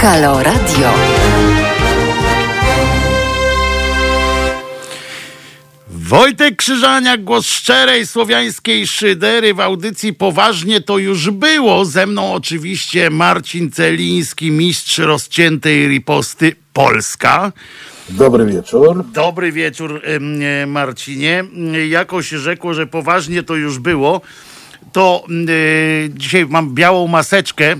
Halo Radio. Wojtek Krzyżaniak, głos szczerej słowiańskiej szydery w audycji Poważnie to już było. Ze mną oczywiście Marcin Celiński, mistrz rozciętej riposty Polska. Dobry wieczór. Dobry wieczór, Marcinie. Jako się rzekło, że poważnie to już było, to e, dzisiaj mam białą maseczkę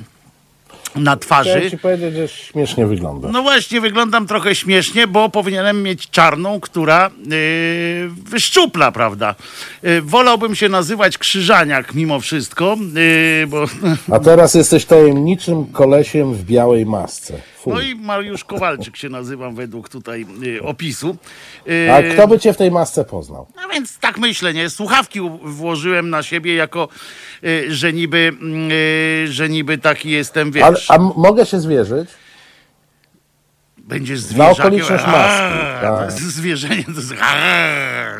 na twarzy. Chciałem ci powiedzieć, że śmiesznie wygląda. No właśnie, wyglądam trochę śmiesznie, bo powinienem mieć czarną, która yy, wyszczupla, prawda? Yy, wolałbym się nazywać Krzyżaniak mimo wszystko, yy, bo... A teraz jesteś tajemniczym kolesiem w białej masce. No i Mariusz Kowalczyk się nazywam według tutaj yy, opisu. A kto by cię w tej masce poznał? No więc tak myślę, nie? Słuchawki włożyłem na siebie jako, yy, że niby, yy, że niby taki jestem, wiesz... Ale, a mogę się zwierzyć? Będziesz Na zwierzakiem. okoliczność maski, tak. Zwierzenie to jest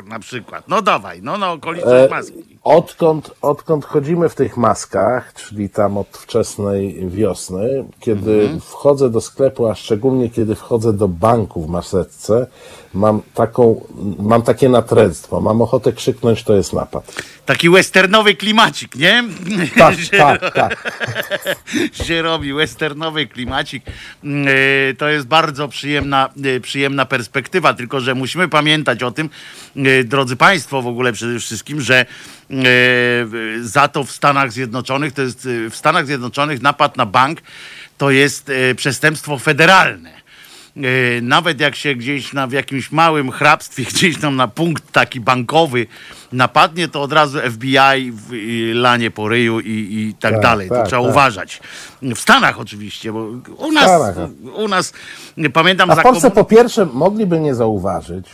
na przykład. No dawaj, no na E, okoliczność maski. Odkąd, odkąd chodzimy w tych maskach, czyli tam od wczesnej wiosny, kiedy Mhm. wchodzę do sklepu, a szczególnie kiedy wchodzę do banku w maseczce, mam taką, mam takie natręctwo, mam ochotę krzyknąć, to jest napad. Taki westernowy klimacik, nie? Tak, tak, tak. się robi westernowy klimacik. Mm, e, To jest bardzo przyjemna, e, przyjemna perspektywa, tylko że musimy pamiętać o tym, e, drodzy Państwo, w ogóle przede wszystkim, że za to w Stanach Zjednoczonych, to jest w Stanach Zjednoczonych napad na bank to jest przestępstwo federalne. E, Nawet jak się gdzieś na, w jakimś małym hrabstwie, gdzieś tam na punkt taki bankowy napadnie, to od razu FBI w- i lanie po ryju i, i tak, Tak, dalej. to tak, trzeba tak. uważać. W Stanach oczywiście, bo u nas, Stanach, tak. u nas nie pamiętam A w Polsce po pierwsze mogliby nie zauważyć,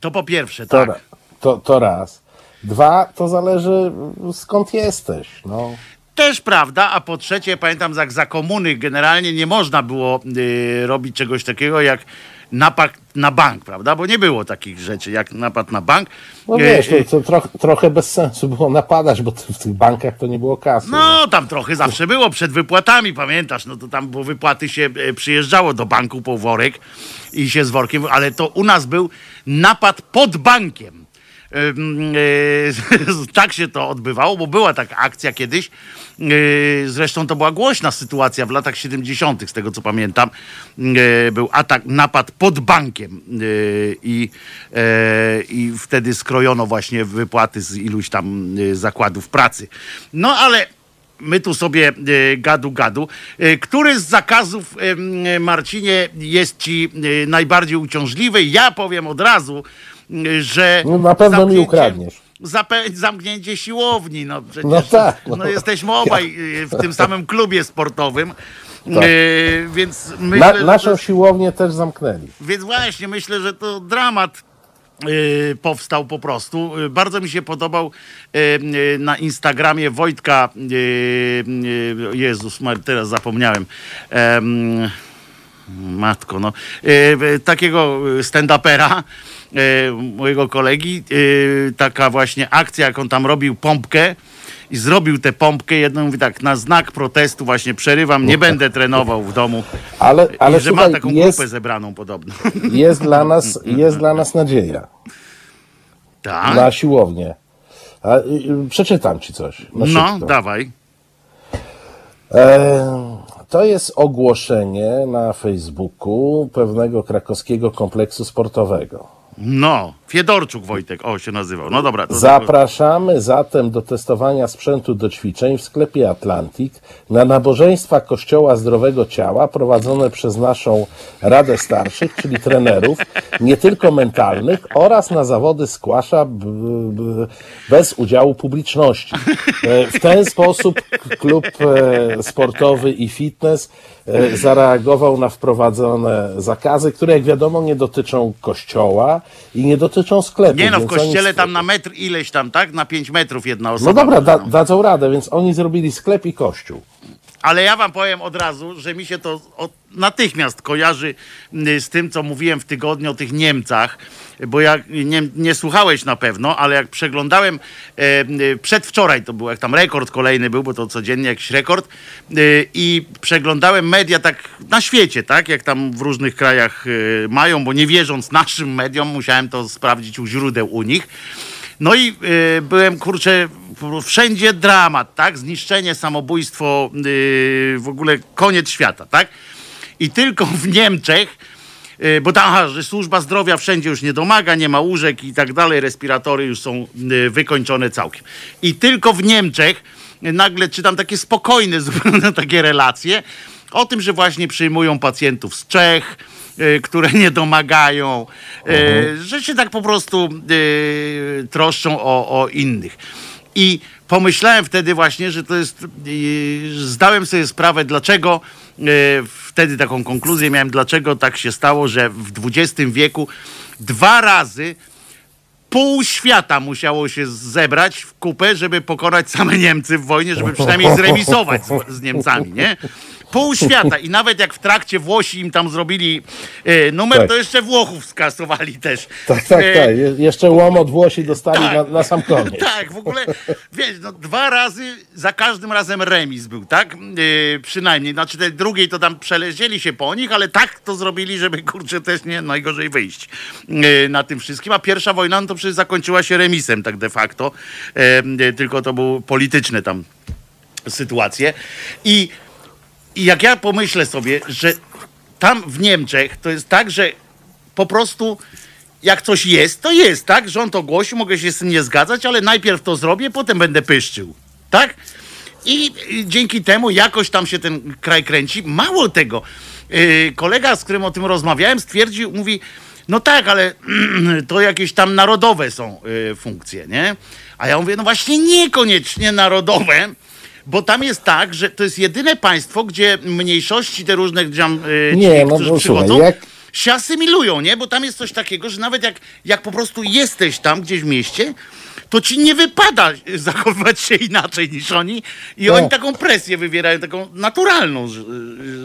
To po pierwsze, to, tak. to, to raz. Dwa, to zależy skąd jesteś. No. Też prawda, a po trzecie pamiętam jak za komuny generalnie nie można było y, robić czegoś takiego jak napad na bank, prawda? Bo nie było takich rzeczy jak napad na bank. No Y, wiesz, y, to, to troch, trochę bez sensu było napadać, bo w tych bankach to nie było kasy. No, tam trochę zawsze było przed wypłatami, pamiętasz? No to tam było wypłaty się e, przyjeżdżało do banku po worek i się z workiem, ale to u nas był napad pod bankiem. E, tak się to odbywało, bo była taka akcja kiedyś. E, Zresztą to była głośna sytuacja w latach 70., z tego co pamiętam. E, Był atak, napad pod bankiem e, i, i wtedy skrojono właśnie wypłaty z iluś tam zakładów pracy. No ale my tu sobie gadu gadu. Który z zakazów, Marcinie, jest ci najbardziej uciążliwy? Ja powiem od razu, że. No, na pewno mi ukradniesz. Zamknięcie siłowni. No, przecież, No tak, No, no. jesteśmy obaj e, w tym samym klubie sportowym. Tak. E, więc Na, myślę, że naszą to, siłownię też zamknęli. więc właśnie myślę, że to dramat y, powstał po prostu. Y, Bardzo mi się podobał y, y, na Instagramie Wojtka, y, y, Jezus, teraz zapomniałem. Em, matko, no. Y, y, takiego stand-upera, y, mojego kolegi, y, taka właśnie akcja, jak on tam robił pompkę, i zrobił tę pompkę, jedno mówi tak, na znak protestu właśnie przerywam, nie będę trenował w domu. Ale, ale I że słuchaj, ma taką jest, grupę zebraną podobno. jest, dla nas, jest dla nas nadzieja Tak? na siłownię. A, y, y, przeczytam ci coś. No, dawaj. E, to jest ogłoszenie na Facebooku pewnego krakowskiego kompleksu sportowego. No, Fiedorczuk Wojtek, o się nazywał. No dobra. Zapraszamy zatem do testowania sprzętu do ćwiczeń w sklepie Atlantik na nabożeństwa Kościoła Zdrowego Ciała prowadzone przez naszą Radę Starszych, czyli trenerów, nie tylko mentalnych, oraz na zawody skłasza bez udziału publiczności. E, W ten sposób klub e, sportowy i fitness e, zareagował na wprowadzone zakazy, które jak wiadomo nie dotyczą kościoła i nie dotyczą sklepu. Nie no, w kościele tam na metr ileś tam, tak? Na 5 metrów jedna osoba. no dobra, da, dadzą radę, więc oni zrobili sklep i kościół. Ale ja wam powiem od razu, że mi się to od, natychmiast kojarzy z tym, co mówiłem w tygodniu o tych Niemcach, bo nie, nie słuchałeś na pewno, ale jak przeglądałem e, przedwczoraj to był, jak tam rekord kolejny był, bo to codziennie jakiś rekord y, i przeglądałem media tak na świecie, tak, jak tam w różnych krajach y, mają, bo nie wierząc naszym mediom, musiałem to sprawdzić u źródeł u nich. No i y, byłem, kurczę, wszędzie dramat, tak? Zniszczenie, samobójstwo, y, w ogóle koniec świata, tak? I tylko w Niemczech, y, bo tam, aha, że służba zdrowia wszędzie już nie domaga, nie ma łóżek i tak dalej, respiratory już są y, wykończone całkiem. I tylko w Niemczech y, nagle czytam takie spokojne zupełnie takie relacje o tym, że właśnie przyjmują pacjentów z Czech, które nie domagają, y, że się tak po prostu y, troszczą o, o innych. I pomyślałem wtedy właśnie, że to jest. y, Zdałem sobie sprawę, dlaczego y, wtedy taką konkluzję miałem, dlaczego tak się stało, że w XX wieku dwa razy pół świata musiało się zebrać w kupę, żeby pokonać same Niemcy w wojnie, żeby przynajmniej zremisować z, z Niemcami, nie? Pół świata i nawet jak w trakcie Włosi im tam zrobili e, numer, Tak. to jeszcze Włochów skasowali też. Tak, tak, E, tak. Je- Jeszcze łomot Włosi dostali tak. na, na sam koniec. Tak, w ogóle, wiesz, no dwa razy, za każdym razem remis był, tak? Yy, przynajmniej, znaczy tej drugiej to tam przeleźli się po nich, ale tak to zrobili, żeby, kurczę, też nie najgorzej wyjść na tym wszystkim. A pierwsza wojna, no to przecież zakończyła się remisem, tak de facto. Tylko to były polityczne tam sytuacje. I, I jak ja pomyślę sobie, że tam w Niemczech to jest tak, że po prostu jak coś jest, to jest, tak? Rząd ogłosił, mogę się z tym nie zgadzać, ale najpierw to zrobię, potem będę pyszczył, tak? I dzięki temu jakoś tam się ten kraj kręci. Mało tego, yy, kolega, z którym o tym rozmawiałem, stwierdził, mówi, no tak, ale to jakieś tam narodowe są yy, funkcje, nie? A ja mówię, no właśnie niekoniecznie narodowe, bo tam jest tak, że to jest jedyne państwo, gdzie mniejszości te różne, gdzie tam, yy, Nie, ci, no którzy słuchaj, przychodzą, jak- się asymilują, nie? Bo tam jest coś takiego, że nawet jak, jak po prostu jesteś tam gdzieś w mieście, to ci nie wypada zachowywać się inaczej niż oni i Tak. oni taką presję wywierają, taką naturalną z-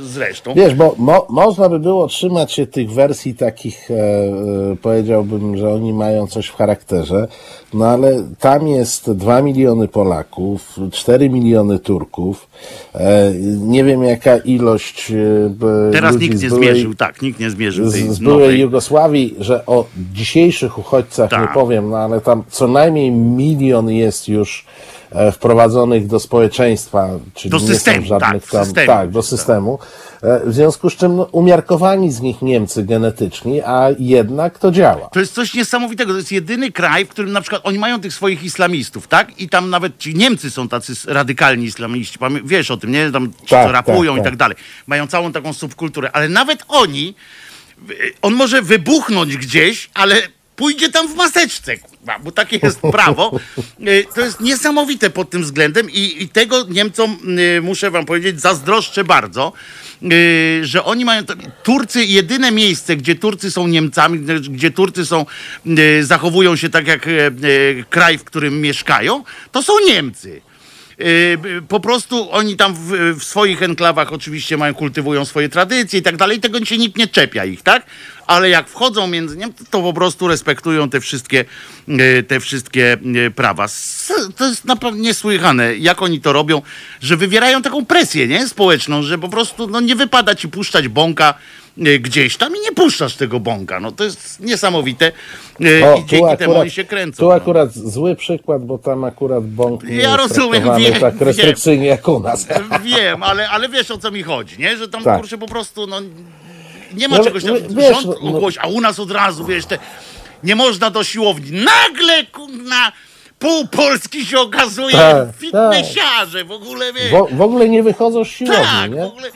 zresztą. Wiesz, bo mo, można by było trzymać się tych wersji takich, e, e, powiedziałbym, że oni mają coś w charakterze, no ale tam jest 2 miliony Polaków, 4 miliony Turków, e, nie wiem jaka ilość e, Teraz nikt nie byłej- zmierzył, tak, nikt nie zmierzył tej z, z byłej. Jugosławii, że o dzisiejszych uchodźcach Tak. nie powiem, no ale tam co najmniej milion jest już e, wprowadzonych do społeczeństwa, czyli Do nie systemu, są żadnych tak, tam, systemie. tak, do systemu. E, W związku z czym no, umiarkowani z nich Niemcy genetyczni, a jednak to działa. To jest coś niesamowitego. To jest jedyny kraj, w którym na przykład oni mają tych swoich islamistów, tak? I tam nawet ci Niemcy są tacy radykalni islamiści. Wiesz o tym, nie? Tam ci, Tak, co rapują tak, i tak tak. dalej. Mają całą taką subkulturę. Ale nawet oni, on może wybuchnąć gdzieś, ale pójdzie tam w maseczce, kurwa, bo takie jest prawo. Y, To jest niesamowite pod tym względem i, i tego Niemcom, y, muszę wam powiedzieć, zazdroszczę bardzo, y, że oni mają... to- Turcy, jedyne miejsce, gdzie Turcy są Niemcami, gdzie Turcy są, zachowują się tak jak kraj, w którym mieszkają, to są Niemcy. Y, Po prostu oni tam w, w swoich enklawach oczywiście mają, kultywują swoje tradycje i tak dalej, tego się nikt nie czepia ich, tak? Ale jak wchodzą między nimi, to po prostu respektują te wszystkie, y, te wszystkie y, prawa. To jest naprawdę niesłychane, jak oni to robią, że wywierają taką presję, nie? Społeczną, że po prostu no, nie wypada ci puszczać bąka gdzieś tam i nie puszczasz tego bąka. No to jest niesamowite y, O, i dzięki temu oni się kręcą. tu no. akurat zły przykład, bo tam akurat bąk nie Ja rozumiem, wiem, tak wiem. restrykcyjnie jak u nas. Wiem, ale, ale wiesz o co mi chodzi, nie? Że tam Tak. kurczę po prostu no, nie ma No, czegoś tam. w- wiesz, rząd no- ogłosi, a u nas od razu, wiesz, te, nie można do siłowni. Nagle kurna pół Polski się okazuje Tak, fitnessiarze, w ogóle wiesz. W, w ogóle nie wychodzą z siłowni, Tak, w nie? ogóle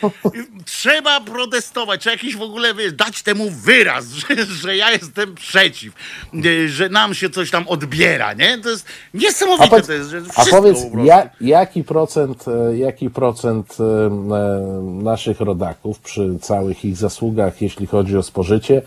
trzeba protestować, trzeba jakiś w ogóle wiesz, dać temu wyraz, że, że ja jestem przeciw, nie, że nam się coś tam odbiera, nie? To jest A, niesamowite, powiedz, to jest, że a powiedz po ja, jaki procent, e, jaki procent e, e, naszych rodaków przy całych ich zasługach, jeśli chodzi o spożycie,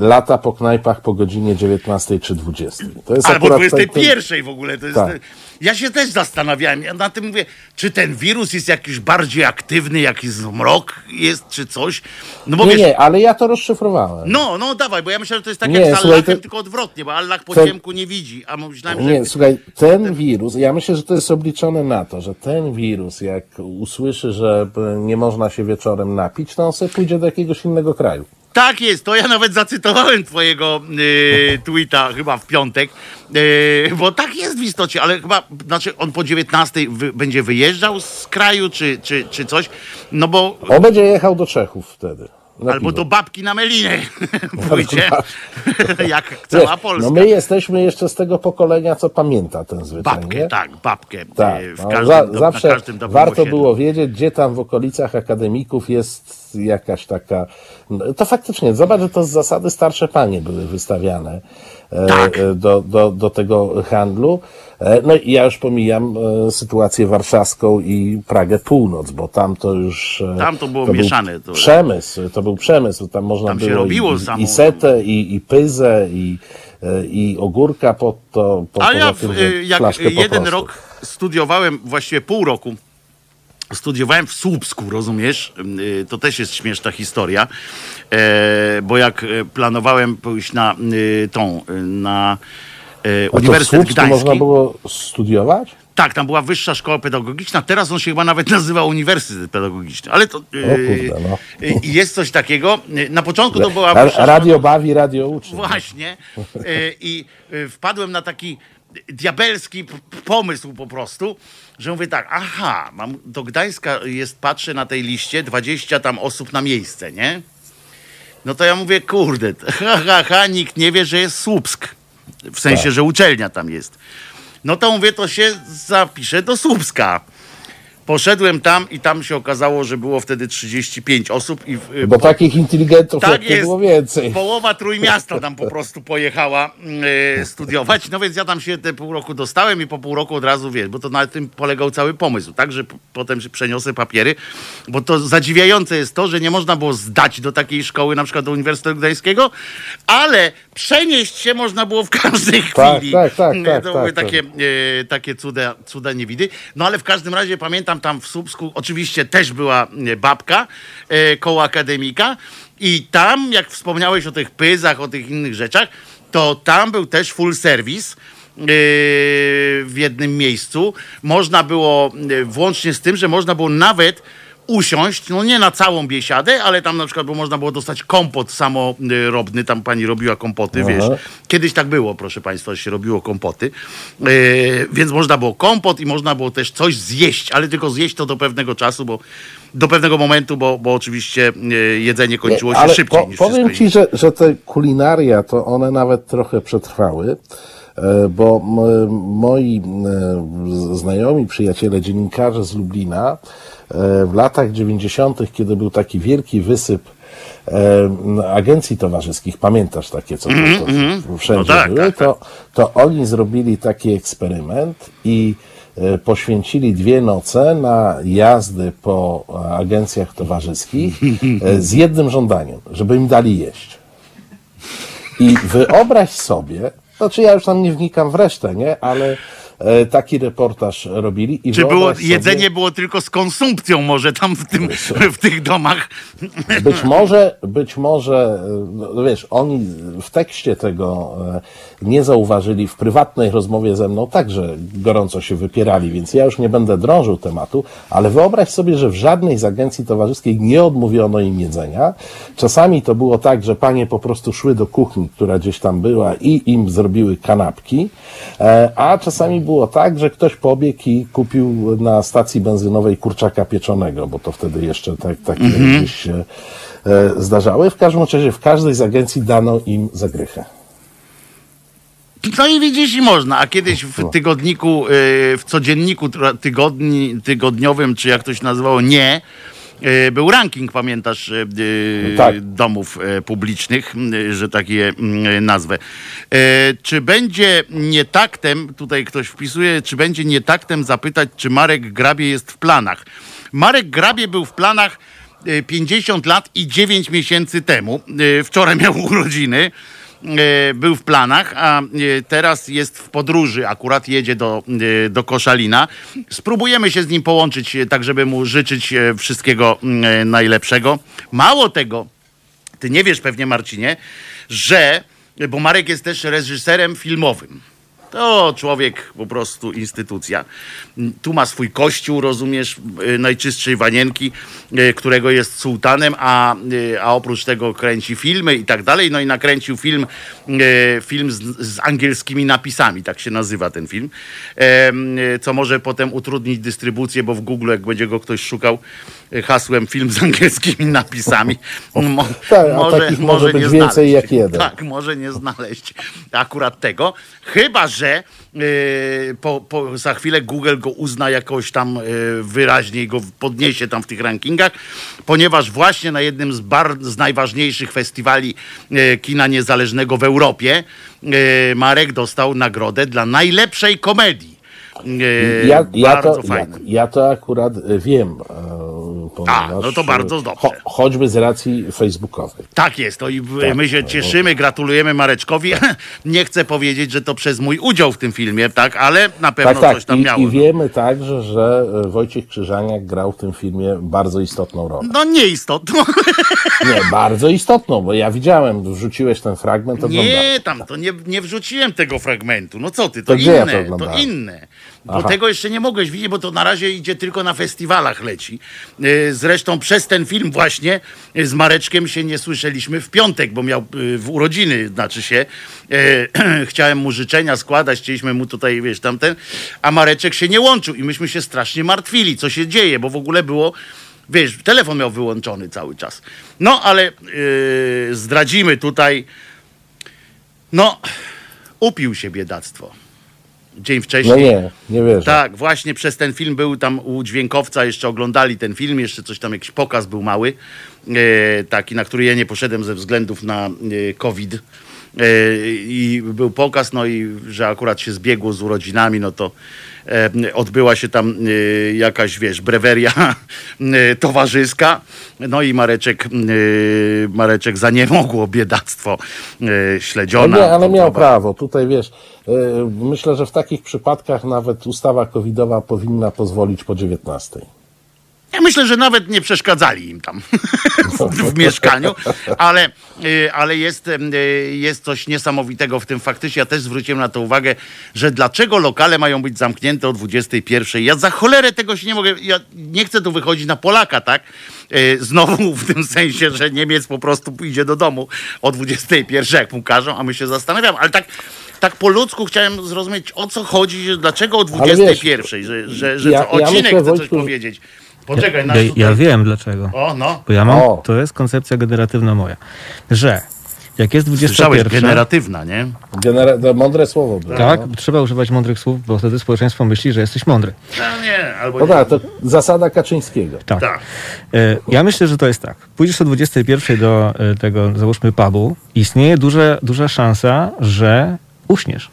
lata po knajpach po godzinie 19 czy 20? To jest Albo akurat ten- 21, inaczej w ogóle. To jest, Tak. Ja się też zastanawiałem. Ja na tym mówię, czy ten wirus jest jakiś bardziej aktywny, jakiś zmrok jest, czy coś. No bo Nie, wiesz, nie, ale ja to rozszyfrowałem. no, no dawaj, bo ja myślałem, że to jest tak Nie, jak z Allahem, to- tylko odwrotnie, bo Allah po to- ciemku nie widzi, a myślałem, że... Nie, słuchaj, ten wirus, ja myślę, że to jest obliczone na to, że ten wirus, jak usłyszy, że e, nie można się wieczorem napić, to on sobie pójdzie do jakiegoś innego kraju. Tak jest, to ja nawet zacytowałem twojego y, tweeta chyba w piątek, y, bo tak jest w istocie, ale chyba, znaczy on po 19 wy, będzie wyjeżdżał z kraju, czy, czy, czy coś, no bo, On będzie jechał do Czechów wtedy. Na albo piwo. do babki na Melinę pójdzie, jak cała Polska. No my jesteśmy jeszcze z tego pokolenia, co pamięta ten zwyczaj, Babkę, nie? tak, babkę. Tak, y, w no, każdym, za, do, zawsze warto osiedlu. było wiedzieć, gdzie tam w okolicach akademików jest jakaś taka. no, To faktycznie, zobacz, że to z zasady starsze panie były wystawiane e, Tak. e, do, do, do tego handlu. E, No i ja już pomijam e, sytuację warszawską i Pragę Północ, bo tam to już. Tam to było był mieszane, to- Przemysł, to był przemysł, tam można Tam się było robiło i, samo- i setę, i, i pyzę, i, i ogórka pod to. Po, A ja w, jak jeden rok studiowałem, właściwie pół roku, studiowałem w Słupsku, rozumiesz? Y, To też jest śmieszna historia, e, bo jak e, planowałem pójść na y, tą, y, na A to w Uniwersytet Gdański. można było studiować? Tak, tam była wyższa szkoła pedagogiczna, teraz on się chyba nawet nazywa Uniwersytet Pedagogiczny, ale to kurde, no. jest coś takiego. Na początku to była wyższa radio bawi, radio uczy. Właśnie. Y, I wpadłem na taki diabelski pomysł po prostu, że mówię tak, aha, mam, do Gdańska jest, patrzę na tej liście, 20 tam osób na miejsce, nie? No to ja mówię, kurde, ha, ha, ha, nikt nie wie, że jest Słupsk. W sensie, Tak. że uczelnia tam jest. No to mówię, to się zapiszę do Słupska. Poszedłem tam i tam się okazało, że było wtedy 35 osób i y, Bo takich inteligentów tak jak jest. było więcej. Połowa trójmiasta tam po prostu pojechała e, studiować. No więc ja tam się te pół roku dostałem i po pół roku od razu wiesz, bo to na tym polegał cały pomysł, tak, że potem się przeniosę papiery, bo to zadziwiające jest to, że nie można było zdać do takiej szkoły, na przykład do Uniwersytetu Gdańskiego, ale przenieść się można było w każdej Tak, chwili. tak, tak, tak, to tak, były tak. takie, e, takie cuda, cuda niewidy. No ale w każdym razie pamiętam tam w Słupsku, oczywiście też była babka e, koło akademika i tam, jak wspomniałeś o tych pyzach, o tych innych rzeczach, to tam był też full service e, w jednym miejscu. Można było, e, włącznie z tym, że można było nawet usiąść, no nie na całą biesiadę, ale tam na przykład bo można było dostać kompot samorobny, tam pani robiła kompoty, Aha. wiesz. Kiedyś tak było, proszę państwa, że się robiło kompoty, E, więc można było kompot i można było też coś zjeść, ale tylko zjeść to do pewnego czasu, bo do pewnego momentu, bo, bo oczywiście e, jedzenie kończyło się Ale szybciej po, niż powiem ci, że, że te kulinaria to one nawet trochę przetrwały, bo m, moi e, znajomi, przyjaciele, dziennikarze z Lublina e, w latach 90., kiedy był taki wielki wysyp e, agencji towarzyskich, pamiętasz takie, co to, to wszędzie No tak, były, tak, to, to oni zrobili taki eksperyment i e, poświęcili dwie noce na jazdy po e, agencjach towarzyskich e, z jednym żądaniem, żeby im dali jeść. I wyobraź sobie, znaczy ja już tam nie wnikam w resztę, nie, ale taki reportaż robili i Czy było, sobie- jedzenie było tylko z konsumpcją może tam w, tym, w tych domach? Być może, być może, no wiesz, oni w tekście tego e, nie zauważyli, w prywatnej rozmowie ze mną także gorąco się wypierali, więc ja już nie będę drążył tematu, ale wyobraź sobie, że w żadnej z agencji towarzyskiej nie odmówiono im jedzenia. Czasami to było tak, że panie po prostu szły do kuchni, która gdzieś tam była i im zrobiły kanapki, e, a czasami było tak, że ktoś pobiegł i kupił na stacji benzynowej kurczaka pieczonego, bo to wtedy jeszcze tak, takie gdzieś się e, zdarzały. W każdym razie w każdej z agencji dano im zagrychę. No i widzisz, i można. A kiedyś w tygodniku, y, w codzienniku tygodni, tygodniowym, czy jak to się nazywało, nie, był ranking, pamiętasz, y, y, Tak. domów publicznych, że tak je nazwę. Czy będzie nietaktem, tutaj ktoś wpisuje, czy będzie nietaktem zapytać, czy Marek Grabie jest w planach? Marek Grabie był w planach y, 50 lat i 9 miesięcy temu. Wczoraj miał urodziny. E, był w planach, a e, teraz jest w podróży, akurat jedzie do, e, do Koszalina. Spróbujemy się z nim połączyć, tak żeby mu życzyć wszystkiego najlepszego. Mało tego, ty nie wiesz pewnie, Marcinie, że, bo Marek jest też reżyserem filmowym. To człowiek, po prostu instytucja. Tu ma swój kościół, rozumiesz, y, najczystszej wanienki, y, którego jest sułtanem, a, y, a oprócz tego kręci filmy i tak dalej. No i nakręcił film, film z, z angielskimi napisami, tak się nazywa ten film, co może potem utrudnić dystrybucję, bo w Google, jak będzie go ktoś szukał hasłem film z angielskimi napisami, mo, Tak, takich może być więcej jak jeden. Tak, może nie znaleźć akurat tego. Chyba, że yy, po, po, za chwilę Google go uzna jakoś tam yy, wyraźniej, go podniesie tam w tych rankingach, ponieważ właśnie na jednym z, bar, z najważniejszych festiwali yy, kina niezależnego w Europie Marek dostał nagrodę dla najlepszej komedii. Ja, ja, bardzo to, ja, ja to akurat wiem. Ponieważ, no to bardzo e, dobrze. choćby z racji facebookowej. Tak jest, to i w- my się cieszymy, gratulujemy Mareczkowi. Nie chcę powiedzieć, że to przez mój udział w tym filmie, tak, ale na pewno Tak, tak. coś tam I, miało. I wiemy także, że e, Wojciech Krzyżaniak grał w tym filmie bardzo istotną rolę. No nieistotną. Nie, bardzo istotną, bo ja widziałem, wrzuciłeś ten fragment, oglądałem. Nie, tam to nie, nie wrzuciłem tego fragmentu. No co ty, to, To gdzie ja to inne, to, inne. Bo Aha. tego jeszcze nie mogłeś widzieć, bo to na razie idzie tylko na festiwalach leci. Yy, Zresztą przez ten film właśnie yy, z Mareczkiem się nie słyszeliśmy w piątek, bo miał yy, w urodziny, znaczy się. Chciałem mu życzenia składać, chcieliśmy mu tutaj, wiesz, tamten, a Mareczek się nie łączył i myśmy się strasznie martwili, co się dzieje, bo w ogóle było Wiesz, telefon miał wyłączony cały czas. No, ale yy, zdradzimy tutaj. No, upił się biedactwo. Dzień No wcześniej. nie, nie wierzę. Tak, właśnie przez ten film był tam u dźwiękowca, jeszcze oglądali ten film, jeszcze coś tam, jakiś pokaz był mały, e, taki, na który ja nie poszedłem ze względów na e, COVID. E, I był pokaz, no i że akurat się zbiegło z urodzinami, no to e, odbyła się tam e, jakaś, wiesz, breweria towarzyska. No i Mareczek, Mareczek zaniemogło biedactwo e, No śledziona. nie, ale miał prawo. Tutaj wiesz, myślę, że w takich przypadkach nawet ustawa covidowa powinna pozwolić po 19. Ja myślę, że nawet nie przeszkadzali im tam w mieszkaniu, ale, y, ale jest, y, jest coś niesamowitego w tym faktycznie. Ja też zwróciłem na to uwagę, że dlaczego lokale mają być zamknięte o 21. Ja za cholerę tego się nie mogę. Ja nie chcę tu wychodzić na Polaka, tak? Y, Znowu w tym sensie, że Niemiec po prostu pójdzie do domu o 21, jak mu każą, a my się zastanawiamy, ale tak. Tak po ludzku chciałem zrozumieć, o co chodzi, dlaczego o Ale wiesz, 21, że, że, że ja- co, ja odcinek myślę, chce coś Wojtku, powiedzieć. Poczekaj, Ja, tutaj... ja wiem dlaczego. O, no. Bo ja mam, O. to jest koncepcja generatywna moja, że jak jest Słyszałeś, 21, generatywna, nie? Genera- to mądre słowo było. tak, No. trzeba używać mądrych słów, bo wtedy społeczeństwo myśli, że jesteś mądry. No nie, albo No nie. tak, to zasada Kaczyńskiego. Tak. Tak. E, Ja myślę, że to jest tak. Pójdziesz o 21 do e, tego, załóżmy, pubu, istnieje duża, duża szansa, że uśniesz.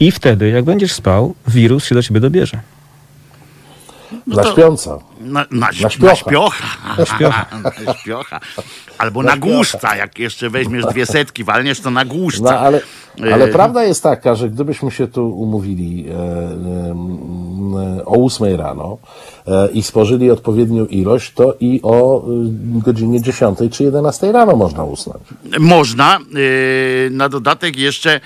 I wtedy, jak będziesz spał, wirus się do ciebie dobierze. To- śpiąca. Na, na, Na na śpiocha. śpiocha. Na śpiocha. na śpiocha. Albo na, Na śpiocha. głuszca, jak jeszcze weźmiesz dwie setki, walniesz to na głuszca. No, ale, ale E, prawda jest taka, że gdybyśmy się tu umówili e, e, o 8 rano e, i spożyli odpowiednią ilość, to i o e, godzinie 10 czy 11 rano można usnąć. Można. Yy, na dodatek jeszcze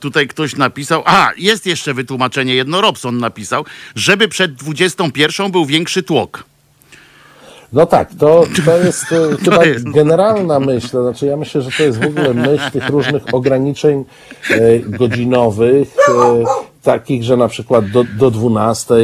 tutaj ktoś napisał, a jest jeszcze wytłumaczenie, jedno Robson napisał, żeby przed 21 był większy tłok. No tak, to, to jest e, chyba jest. generalna myśl, to znaczy ja myślę, że to jest w ogóle myśl tych różnych ograniczeń e, godzinowych, e, takich, że na przykład do, do 12 e,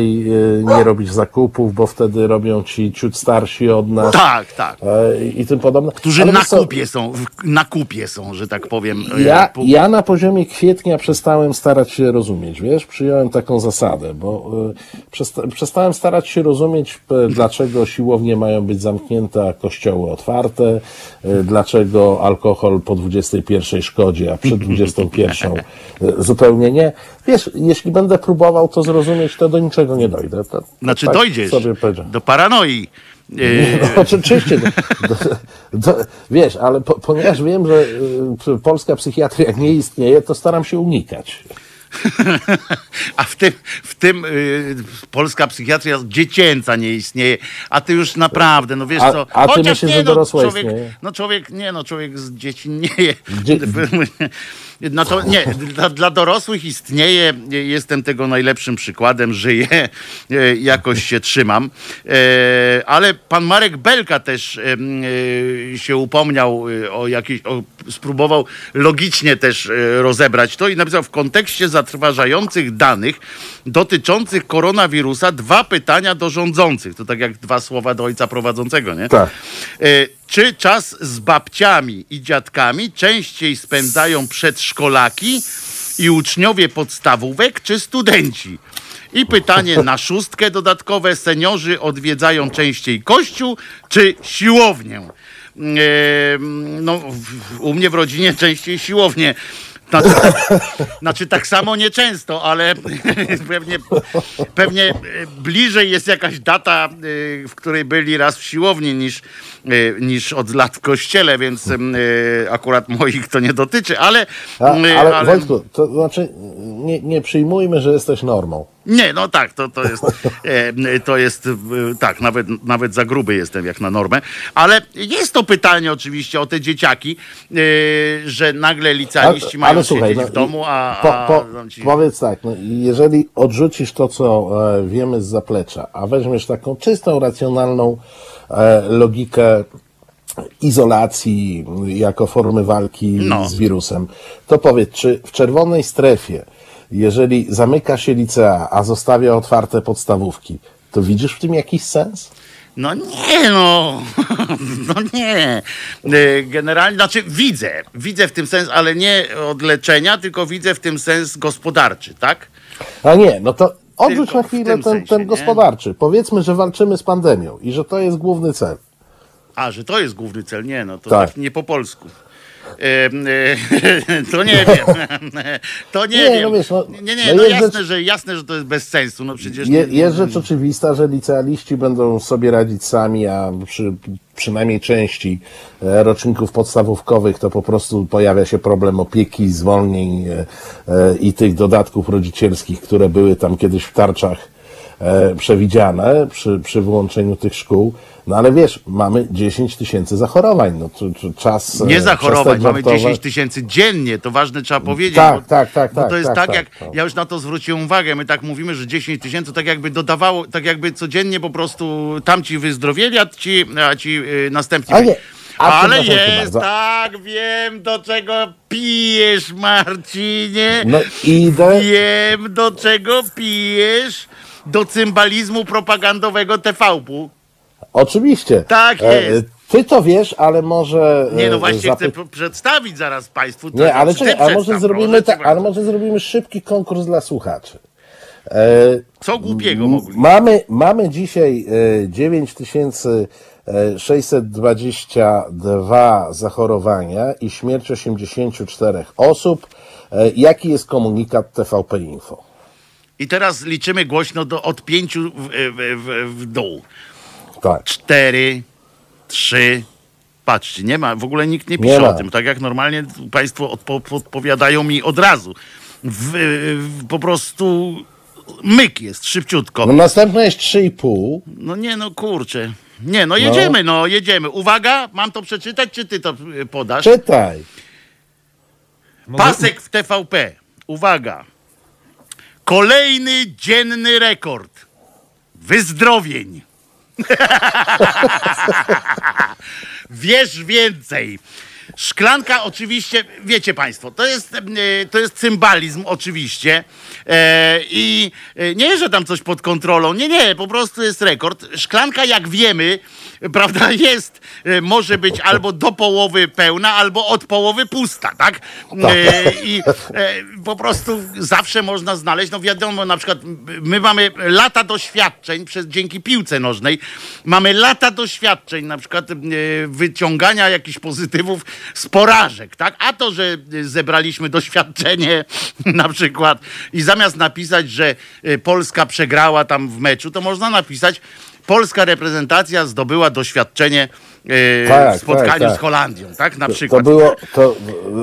nie robić zakupów, bo wtedy robią ci ciut starsi od nas Tak, tak. e, i tym podobne. Którzy Ale na co, kupie są, na kupie są, że tak powiem. yy, Ja, ja na poziomie kwietnia przestałem starać się rozumieć, wiesz, przyjąłem taką zasadę, bo y, przesta przestałem starać się rozumieć, dlaczego siłownie mają być zamknięte, a kościoły otwarte, y, dlaczego alkohol po 21 szkodzi, a przed 21 y, zupełnie nie. Wiesz, jeśli będę próbował to zrozumieć, to do niczego nie dojdę. To, Znaczy tak dojdziesz do paranoi. E, No, oczywiście. To, to, wiesz, ale po, ponieważ wiem, że y, polska psychiatria nie istnieje, to staram się unikać. A w tym, w tym y, polska psychiatria dziecięca nie istnieje, a ty już naprawdę, no wiesz A- co, a ty chociaż myślisz, nie, że no, dorosła człowiek, istnieje? no człowiek, nie no, człowiek z dzieci nie je. Dzie- No to nie, dla, dla dorosłych istnieje, jestem tego najlepszym przykładem, żyję, e, jakoś się trzymam, E, ale pan Marek Belka też e, się upomniał o jakieś, o, spróbował logicznie też rozebrać to i napisał w kontekście zatrważających danych dotyczących koronawirusa dwa pytania do rządzących. To tak jak dwa słowa do ojca prowadzącego, nie? Tak. Czy czas z babciami i dziadkami częściej spędzają przedszkolaki i uczniowie podstawówek, czy studenci? I pytanie na szóstkę dodatkowe. Seniorzy odwiedzają częściej kościół czy siłownię? No, u mnie w rodzinie częściej siłownię. Znaczy, znaczy tak samo nieczęsto, ale pewnie, pewnie bliżej jest jakaś data, e, w której byli raz w siłowni niż, niż od lat w kościele, więc e, akurat moich to nie dotyczy, ale, A, e, ale Wojtku, to znaczy nie, nie przyjmujmy, że jesteś normą. nie, no tak, to, to jest, e, to jest tak, nawet, nawet za gruby jestem jak na normę, ale jest to pytanie oczywiście o te dzieciaki, e, że nagle licealiści mają ale słuchaj, siedzieć no w domu, a, Po, a po, tam ci- powiedz tak, no, jeżeli odrzucisz to, co e, wiemy z zaplecza, a weźmiesz taką czystą, racjonalną logikę izolacji jako formy walki No. z wirusem, to powiedz, czy w czerwonej strefie, jeżeli zamyka się licea, a zostawia otwarte podstawówki, to widzisz w tym jakiś sens? No nie, no. No nie. E, Generalnie, znaczy widzę, widzę w tym sens, ale nie od leczenia, tylko widzę w tym sens gospodarczy, tak? A nie, no to odrzuć na chwilę ten, sensie, ten nie? gospodarczy. Powiedzmy, że walczymy z pandemią i że to jest główny cel. A, że to jest główny cel. Nie, no to Tak. tak nie po polsku. To nie wiem. To nie, Nie, wiem. no wiesz, no, nie, nie, no no jasne, rzecz- że, jasne, że to jest bez sensu. No przecież Je, jest rzecz oczywista, że licealiści będą sobie radzić sami, a przy przynajmniej części e, roczników podstawówkowych to po prostu pojawia się problem opieki, zwolnień e, e, i tych dodatków rodzicielskich, które były tam kiedyś w tarczach przewidziane przy, przy wyłączeniu tych szkół. No ale wiesz, mamy 10 tysięcy zachorowań. No, to, to czas. e, Nie zachorowań, przestać mamy żartować. 10 tysięcy dziennie, to ważne trzeba powiedzieć. Tak, bo, tak, tak, Bo tak, to jest tak, tak, tak, jak, tak. ja już na to zwróciłem uwagę, my tak mówimy, że 10 tysięcy, tak jakby dodawało, tak jakby codziennie po prostu tamci wyzdrowieli, a ci, a ci y, następni... A nie, a Ale jest, tak, wiem do czego pijesz, Marcinie. No idę. Wiem do czego pijesz. Do cymbalizmu propagandowego TVP. Oczywiście. Tak E, jest. Ty to wiesz, ale może. Nie, e, no właśnie zapy- chcę przedstawić zaraz Państwu. to Nie, ale czekaj, a może zrobimy cię ale może zrobimy szybki konkurs dla słuchaczy. Co głupiego mogli? Mamy, mamy dzisiaj e, 9622 zachorowania i śmierć 84 osób. E, Jaki jest komunikat TVP Info? I teraz liczymy głośno do, od pięciu w, w, w, w dół. Tak. Cztery, trzy. Patrzcie, nie ma, w ogóle nikt nie Nie pisze ma. o tym. Tak jak normalnie Państwo odpo, podpowiadają mi od razu. W, w, po prostu myk jest, szybciutko. No następne jest 3,5. No nie, no kurczę. Nie, no jedziemy, no jedziemy. Uwaga, mam to przeczytać, czy ty to y, podasz? Czytaj. Pasek w TVP. Uwaga. Kolejny dzienny rekord. Wyzdrowień. Wiesz więcej. Szklanka oczywiście, wiecie Państwo, to jest, e, to jest cymbalizm oczywiście e, i e, nie, że tam coś pod kontrolą, nie, nie, po prostu jest rekord. Szklanka jak wiemy, prawda, jest, może być albo do połowy pełna, albo od połowy pusta, tak? E, I po prostu zawsze można znaleźć, no wiadomo, na przykład my mamy lata doświadczeń przez, dzięki piłce nożnej, mamy lata doświadczeń na przykład wyciągania jakichś pozytywów z porażek, tak? A to, że e, zebraliśmy doświadczenie na przykład i zamiast napisać, że e, Polska przegrała tam w meczu, to można napisać polska reprezentacja zdobyła doświadczenie Tak, w spotkaniu tak, tak. z Holandią, tak? Na To przykład. było, to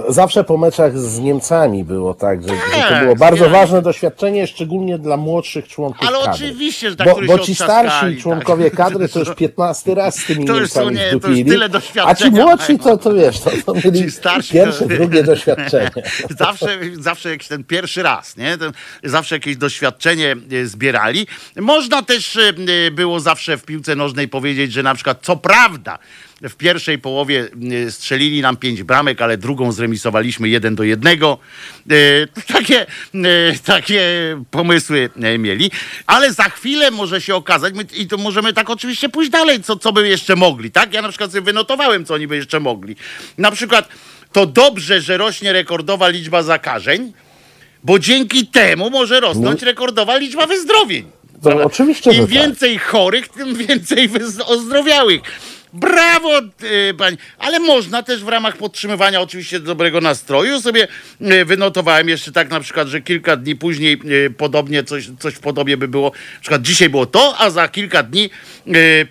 zawsze po meczach z Niemcami było tak, że, że to Tak, było bardzo zbierali. ważne doświadczenie, szczególnie dla młodszych członków Ale kadry. oczywiście, że tak, bo, bo ci starsi tak. członkowie kadry to już 15 raz z tymi To już są nie- to już tyle a ci doświadczenia młodsi to, to wiesz, to, to mieli starsi pierwsze, to- drugie doświadczenie. Zawsze, zawsze jakiś ten pierwszy raz, nie? Ten, zawsze jakieś doświadczenie e, zbierali. Można też e, e, było zawsze w piłce nożnej powiedzieć, że na przykład, co prawda, w pierwszej połowie e, strzelili nam pięć bramek, ale drugą zremisowaliśmy jeden do jednego. E, Takie, e, takie pomysły e, mieli. Ale za chwilę może się okazać, i to możemy tak oczywiście pójść dalej, co, co by jeszcze mogli, tak? Ja na przykład sobie wynotowałem, co oni by jeszcze mogli. Na przykład to dobrze, że rośnie rekordowa liczba zakażeń, bo dzięki temu może rosnąć rekordowa liczba wyzdrowień. Prawda? oczywiście, Im tak. więcej chorych, tym więcej ozdrowiałych. Brawo, y, pani. Ale można też w ramach podtrzymywania oczywiście dobrego nastroju sobie y, wynotowałem jeszcze tak na przykład, że kilka dni później y, podobnie coś, coś w podobie by było. Na przykład dzisiaj było to, a za kilka dni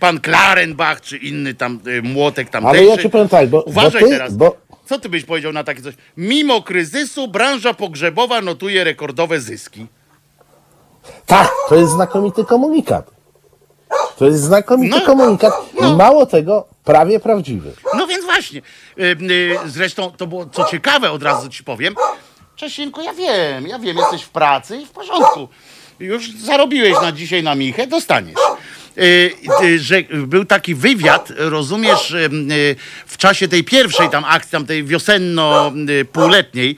pan Klarenbach czy inny tam młotek tam Ale ja ci powiem tak, bo, Uważaj bo ty, teraz. bo Co ty byś powiedział na takie coś? Mimo kryzysu branża pogrzebowa notuje rekordowe zyski. tak, to jest znakomity komunikat. To jest znakomity No, komunikat i mało tego, prawie prawdziwy. No więc właśnie. Y, y, Zresztą to było co ciekawe, od razu ci powiem. Czesinku, ja wiem, ja wiem, jesteś w pracy i w porządku. Już zarobiłeś na dzisiaj na Michę, dostaniesz. Y, Że był taki wywiad, rozumiesz, w czasie tej pierwszej tam akcji, tam tej wiosenno-półletniej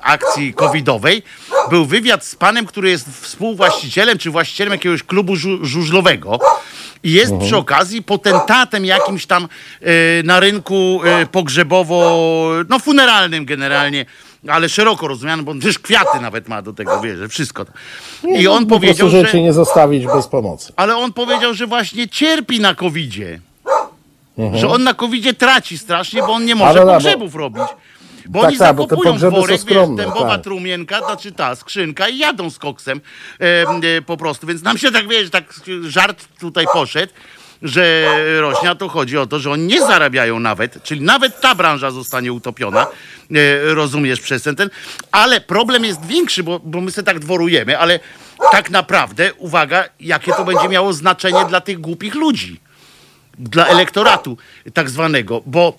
akcji covidowej, był wywiad z panem, który jest współwłaścicielem czy właścicielem jakiegoś klubu żu- żużlowego i jest przy okazji potentatem jakimś tam e, na rynku e, pogrzebowo, no funeralnym generalnie, ale szeroko rozumianym, bo on też kwiaty nawet ma do tego, wiesz, że wszystko. to. I on po powiedział, prostu, że, cię nie zostawić bez pomocy. ale on powiedział, że właśnie cierpi na covidzie. Że on na covidzie traci strasznie, bo on nie może Ale na- bo- pogrzebów robić. Bo Tak, oni tak, bo pogrzeby są worek, wiesz, skromne, dębowa tak. trumienka, znaczy ta skrzynka i jadą z koksem e, e, po prostu. Więc nam się tak, wiesz, tak żart tutaj poszedł, że rośnie, to chodzi o to, że oni nie zarabiają nawet, czyli nawet ta branża zostanie utopiona, e, rozumiesz, przez ten, ten. Ale problem jest większy, bo, bo my sobie tak dworujemy, ale tak naprawdę, uwaga, jakie to będzie miało znaczenie dla tych głupich ludzi dla elektoratu tak zwanego, bo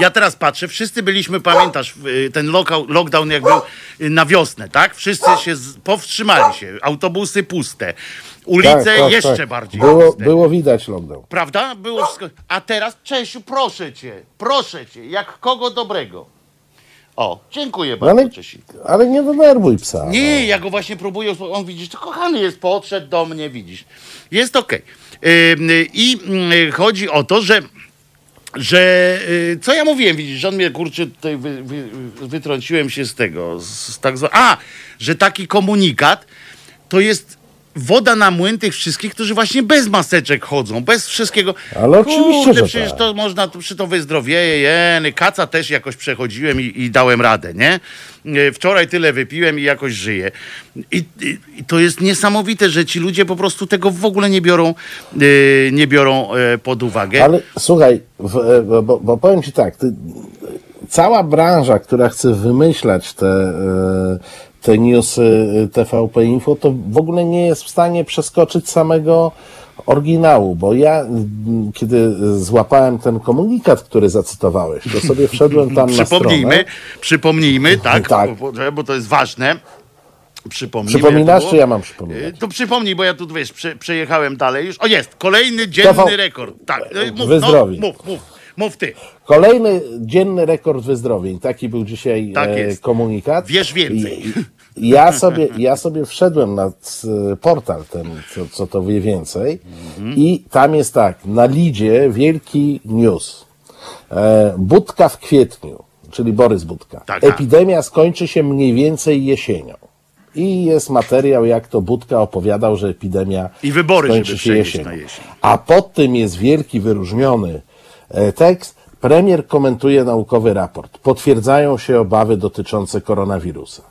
ja teraz patrzę, wszyscy byliśmy, pamiętasz, y, ten lockdown, lockdown jak był y, na wiosnę, tak? Wszyscy się powstrzymali się, autobusy puste, ulice Tak, tak, jeszcze tak. bardziej Było, puste. było widać lockdown. Prawda? Było wszystko. A teraz, Czesiu, proszę cię, proszę cię, jak kogo dobrego. O, dziękuję No bardzo, ale, Czesi. ale nie denerwuj psa. Nie, ja go właśnie próbuję. On widzisz, to kochany jest, podszedł do mnie, widzisz. Jest okej. Ym, I mm, chodzi o to, że. Że y, co ja mówiłem, widzisz, że on mnie kurczę tutaj wy, wy, wytrąciłem się z tego. Z tak zwa... A, że taki komunikat to jest woda na młyn tych wszystkich, którzy właśnie bez maseczek chodzą, bez wszystkiego. Ale oczywiście, Kurde, że przecież tak. to można, to przy to wyzdrowieje, jeny, kaca też jakoś przechodziłem i, i dałem radę, nie? E, Wczoraj tyle wypiłem i jakoś żyję. I, i, I to jest niesamowite, że ci ludzie po prostu tego w ogóle nie biorą, e, nie biorą e, pod uwagę. Ale słuchaj, w, bo, bo powiem ci tak, ty, cała branża, która chce wymyślać te, te newsy e, TVP Info, to w ogóle nie jest w stanie przeskoczyć samego oryginału, bo ja, kiedy złapałem ten komunikat, który zacytowałeś, to sobie wszedłem tam na stronę. przypomnijmy, tak, Tak. Bo, to jest ważne. Przypomnijmy. Przypominasz, czy ja mam przypominać? E, To przypomnij, bo ja tu wiesz, prze, przejechałem dalej już. O jest, kolejny dzienny rekord. Tak, mów, no, Wyzdrowień. mów, mów, mów ty. Kolejny dzienny rekord wyzdrowień. Taki był dzisiaj Tak e, komunikat. Wiesz więcej. I, ja, sobie, ja sobie wszedłem na portal ten, co, co to wie więcej. Mhm. I tam jest tak, na lidzie wielki news. E, Budka w kwietniu, czyli Borys Budka. Tak. Epidemia skończy się mniej więcej jesienią. I jest materiał, jak to Budka opowiadał, że epidemia I wybory, skończy się jesienią. na jesień. A pod tym jest wielki, wyróżniony tekst. Premier komentuje naukowy raport. Potwierdzają się obawy dotyczące koronawirusa.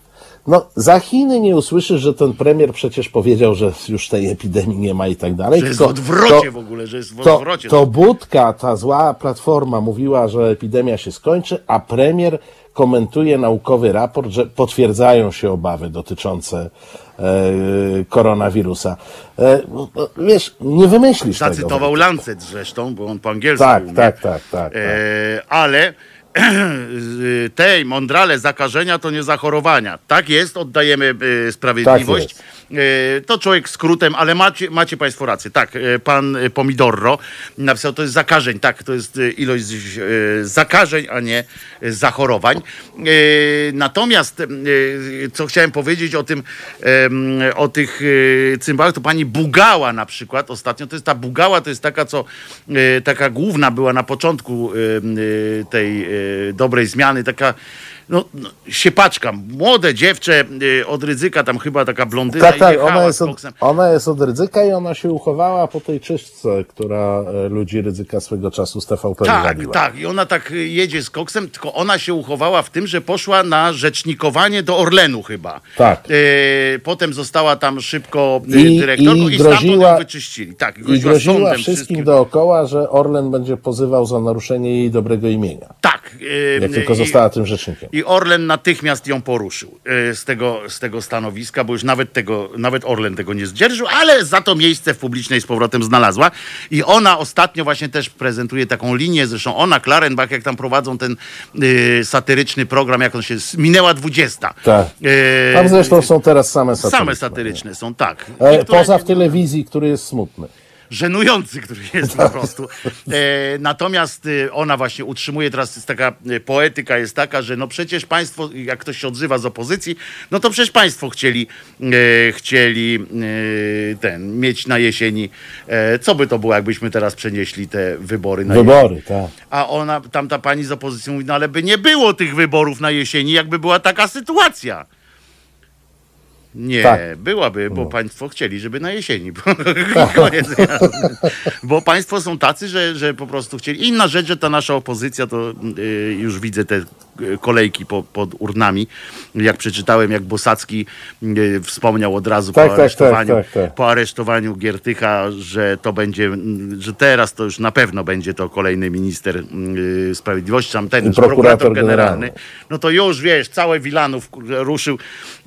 no, za Chiny nie usłyszysz, że ten premier przecież powiedział, że już tej epidemii nie ma i tak dalej. Że jest w tylko odwrocie to- w ogóle, że jest w to, odwrocie. to Budka, ta zła platforma mówiła, że epidemia się skończy, a premier komentuje naukowy raport, że potwierdzają się obawy dotyczące e, koronawirusa. E, no, no, wiesz, nie wymyślisz tego. Zacytował Lancet zresztą, bo on po angielsku Tak, umie. tak, tak, tak, tak. E, ale tej mądrale zakażenia to nie zachorowania. Tak jest, oddajemy e, sprawiedliwość. Tak E, to człowiek skrótem, ale macie, macie Państwo rację. Tak, e, pan e, Pomidorro napisał, to jest zakażeń. Tak, to jest e, ilość e, zakażeń, a nie e, zachorowań. E, Natomiast, e, co chciałem powiedzieć o tym, o tych e, cymbałach, to pani Bugała na przykład ostatnio, to jest ta Bugała, to jest taka, co e, taka główna była na początku e, e, tej e, dobrej zmiany, taka no, no, siepaczka, młode dziewczę e, od ryzyka, tam chyba taka blondyna Tak, tak, ona jest, od, ona jest od ryzyka i ona się uchowała po tej czystce, która e, ludzi ryzyka swego czasu z TVP Tak, wywaliła. tak. I ona tak y, jedzie z koksem, tylko ona się uchowała w tym, że poszła na rzecznikowanie do Orlenu chyba. Tak. E, potem została tam szybko y, I- dyrektorką i, i groziła- ją wyczyścili. Tak, I groziła sądem wszystkim dookoła, że Orlen będzie pozywał za naruszenie jej dobrego imienia, Tak. y, jak tylko i- została tym rzecznikiem. I Orlen natychmiast ją poruszył e, z tego, z tego stanowiska, bo już nawet tego, nawet Orlen tego nie zdzierżył, ale za to miejsce w publicznej z powrotem znalazła. I ona ostatnio właśnie też prezentuje taką linię, zresztą ona, Klarenbach, jak tam prowadzą ten y, satyryczny program, jak on się, minęła 20. Tak. E, Tam zresztą są teraz same satyryczne. Same satyryczne są, tak. E, I Poza w telewizji, który jest smutny. Żenujący, który jest po prostu. E, natomiast e, ona właśnie utrzymuje, teraz jest taka e, poetyka jest taka, że no przecież państwo, jak ktoś się odzywa z opozycji, no to przecież państwo chcieli, chcieli ten, mieć na jesieni, co by to było, jakbyśmy teraz przenieśli te wybory na jesieni. Wybory, tak. A ona, tamta pani z opozycji mówi, no ale by nie było tych wyborów na jesieni, jakby była taka sytuacja. Nie, Tak. byłaby, bo państwo chcieli, żeby na jesieni. Koniec. bo państwo są tacy, że, że po prostu chcieli. Inna rzecz, że ta nasza opozycja, to y, już widzę te y, kolejki po, pod urnami. Jak przeczytałem, jak Bosacki y, wspomniał od razu Tak, po tak, aresztowaniu, tak, tak, tak. po aresztowaniu Giertycha, że to będzie, że teraz to już na pewno będzie to kolejny minister y, sprawiedliwości, tam ten prokurator, prokurator generalny. generalny. No to już wiesz, całe Wilanów ruszył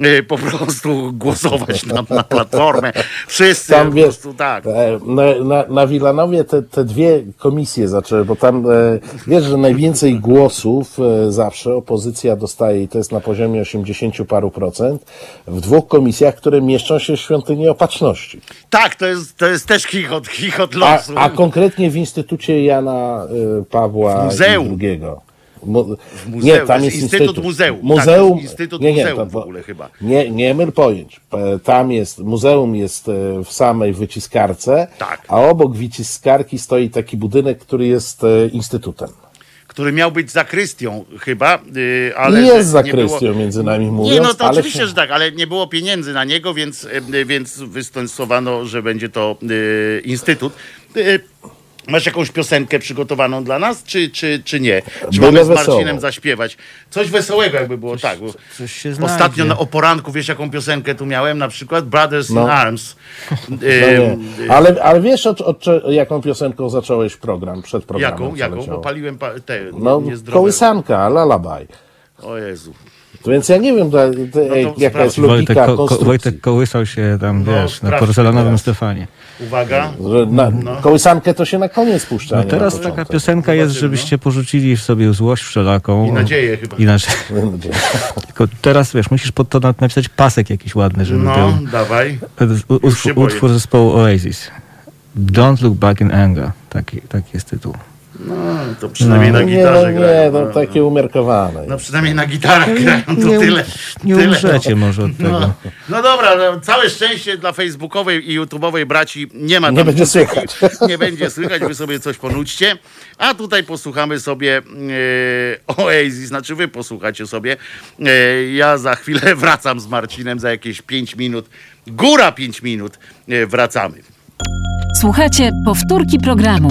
y, po prostu głosować na, na platformę. Wszyscy Tam wiesz, prostu tak. e, na, na, na Wilanowie te, te dwie komisje zaczęły, bo tam e, wiesz, że najwięcej głosów e, zawsze opozycja dostaje i to jest na poziomie 80 paru procent w dwóch komisjach, które mieszczą się w świątyni opatrzności. Tak, to jest, to jest też chichot, chichot A, losu. a konkretnie w Instytucie Jana Pawła Muzeum. II. Mu, muzeum, nie, to tam jest jest Instytut Instytut. Muzeum. Muzeum, Tak, Instytut nie, nie, Muzeum to- w ogóle chyba. Nie, nie myl pojęć. Tam jest, muzeum jest e, w samej wyciskarce, Tak. a obok wyciskarki stoi taki budynek, który jest e, instytutem. który miał być zakrystią chyba, yy, ale że jest nie zakrystią było- między nami Nie, mówiąc, no to oczywiście, się- że tak, ale nie było pieniędzy na niego, więc, yy, więc występowano, że będzie to yy, instytut. Masz jakąś piosenkę przygotowaną dla nas, czy, czy, czy nie? Czy mamy z. Marcinem zaśpiewać? Coś wesołego jakby było, tak. Bo Coś się znajdzie. ostatnio na, o poranku, wiesz jaką piosenkę tu miałem? Na przykład Brothers in No. Arms. No nie. ale, ale wiesz, od, od, cze- jaką piosenką zacząłeś program, przed programem? jaką, co jaką? leciało? Bo paliłem pa, te No, niezdrowe. kołysanka, lalabaj. O Jezu. Więc ja nie wiem, da, te, ej, jaka jest logika Wojtek, ko, ko. Wojtek kołysał się tam, No, wiesz, na porcelanowym teraz. Stefanie. Uwaga. Że na, Kołysankę to się na koniec puszcza. a No teraz taka piosenka jest, Zobaczymy, żebyście porzucili w sobie złość wszelaką. I nadzieję chyba. Inaczej. Tylko teraz, wiesz, musisz pod to na- napisać pasek jakiś ładny, żeby No, był. dawaj. U, utwór zespołu Oasis. Don't look back in anger. Taki, taki jest tytuł. No, to przynajmniej No. na Nie, no, gitarze nie, grają. no, takie umiarkowane. No przynajmniej na gitarach grają, to nie, tyle. nie tyle. umrzecie może od tego. No, no dobra, no, całe szczęście dla facebookowej i youtubeowej braci nie ma tam Nie będzie słychać. Nie będzie słychać, wy sobie coś ponućcie. A tutaj posłuchamy sobie e, Oasis, znaczy wy posłuchacie sobie. E, ja za chwilę wracam z Marcinem za jakieś 5 minut. Góra 5 minut e, wracamy. Słuchajcie powtórki programu.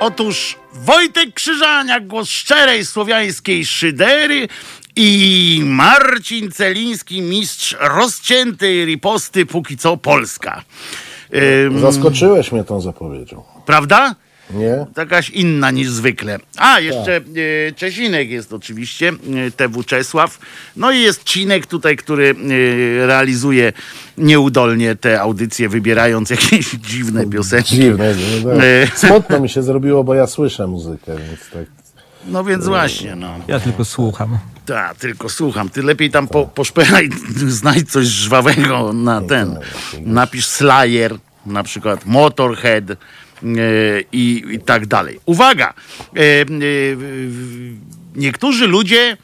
Otóż Wojtek Krzyżaniak, głos szczerej słowiańskiej szydery i Marcin Celiński, mistrz rozciętej riposty, póki co Polska. Ym, Zaskoczyłeś mnie tą zapowiedzią. prawda? Nie? Jakaś inna niż zwykle. A, jeszcze e, Czesinek jest oczywiście, e, TW Czesław. No i jest Cinek tutaj, który e, realizuje nieudolnie te audycje, wybierając jakieś dziwne piosenki. Dziwne. nie? No, E. Smutno mi się zrobiło, bo ja słyszę muzykę, więc tak. No więc właśnie, no. Ja tylko słucham. Tak, tylko słucham. Ty lepiej tam po, poszperaj, znajdź coś żwawego na ten. Napisz Slayer, na przykład Motorhead i, i tak dalej. Uwaga! E, e, niektórzy ludzie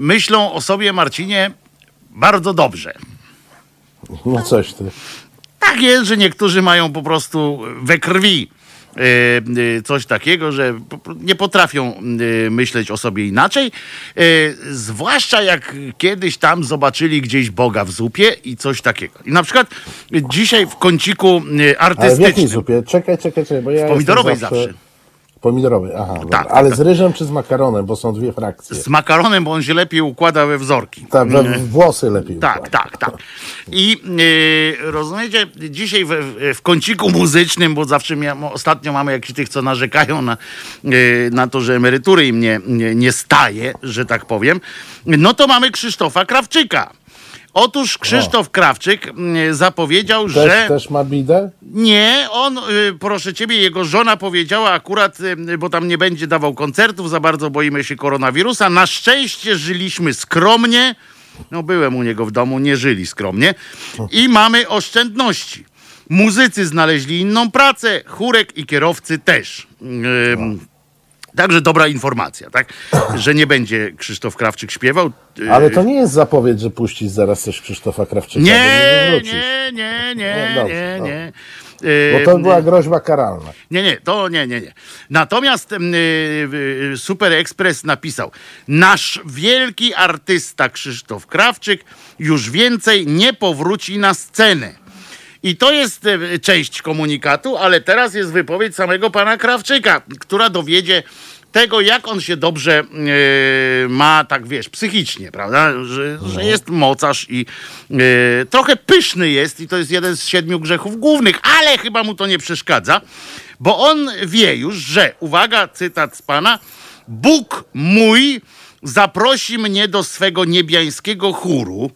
myślą o sobie, Marcinie, bardzo dobrze. No coś ty. Tak jest, że niektórzy mają po prostu we krwi e, e, coś takiego, że nie potrafią e, myśleć o sobie inaczej. Zwłaszcza jak kiedyś tam zobaczyli gdzieś Boga w zupie i coś takiego. I na przykład dzisiaj w kąciku e, Ale w jakiej artystycznym, zupie? Czekaj, czekaj, czekaj, bo ja pomidorowej jestem zawsze... zawsze. Pomidorowej, aha. dobra. Tak, Ale tak, z ryżem czy z makaronem, bo są dwie frakcje. z makaronem, bo on się lepiej układa we wzorki. Tak, we włosy lepiej. Tak, układa. tak, tak. I yy, rozumiecie, dzisiaj w, w kąciku muzycznym, bo zawsze mia, ostatnio mamy jakichś tych, co narzekają na, yy, na to, że emerytury im nie, nie, nie staje, że tak powiem, no to mamy Krzysztofa Krawczyka. Otóż Krzysztof Krawczyk yy, zapowiedział, Też, że... też ma bidę? Nie, on, y, proszę ciebie, jego żona powiedziała akurat, y, bo tam nie będzie dawał koncertów, za bardzo boimy się koronawirusa. Na szczęście żyliśmy skromnie. No, byłem u niego w domu, nie żyli skromnie. I mamy oszczędności. Muzycy znaleźli inną pracę, chórek i kierowcy też. Ym, Także dobra informacja, tak? Że nie będzie Krzysztof Krawczyk śpiewał. Y, Ale to nie jest zapowiedź, że puścić zaraz też Krzysztofa Krawczyka. Nie, wrócisz. nie, nie, nie, No dobrze, nie, nie. Bo to Ym, była groźba karalna. Nie, nie, to nie, nie, nie. Natomiast y, y, Super Express napisał: Nasz wielki artysta Krzysztof Krawczyk już więcej nie powróci na scenę. I to jest y, część komunikatu, ale teraz jest wypowiedź samego pana Krawczyka, która dowiedzie tego, jak on się dobrze y, ma, tak wiesz, psychicznie, prawda? Że, że jest mocarz i y, trochę pyszny jest, i to jest jeden z siedmiu grzechów głównych, ale chyba mu to nie przeszkadza, bo on wie już, że, uwaga, cytat z pana, Bóg mój zaprosi mnie do swego niebiańskiego chóru,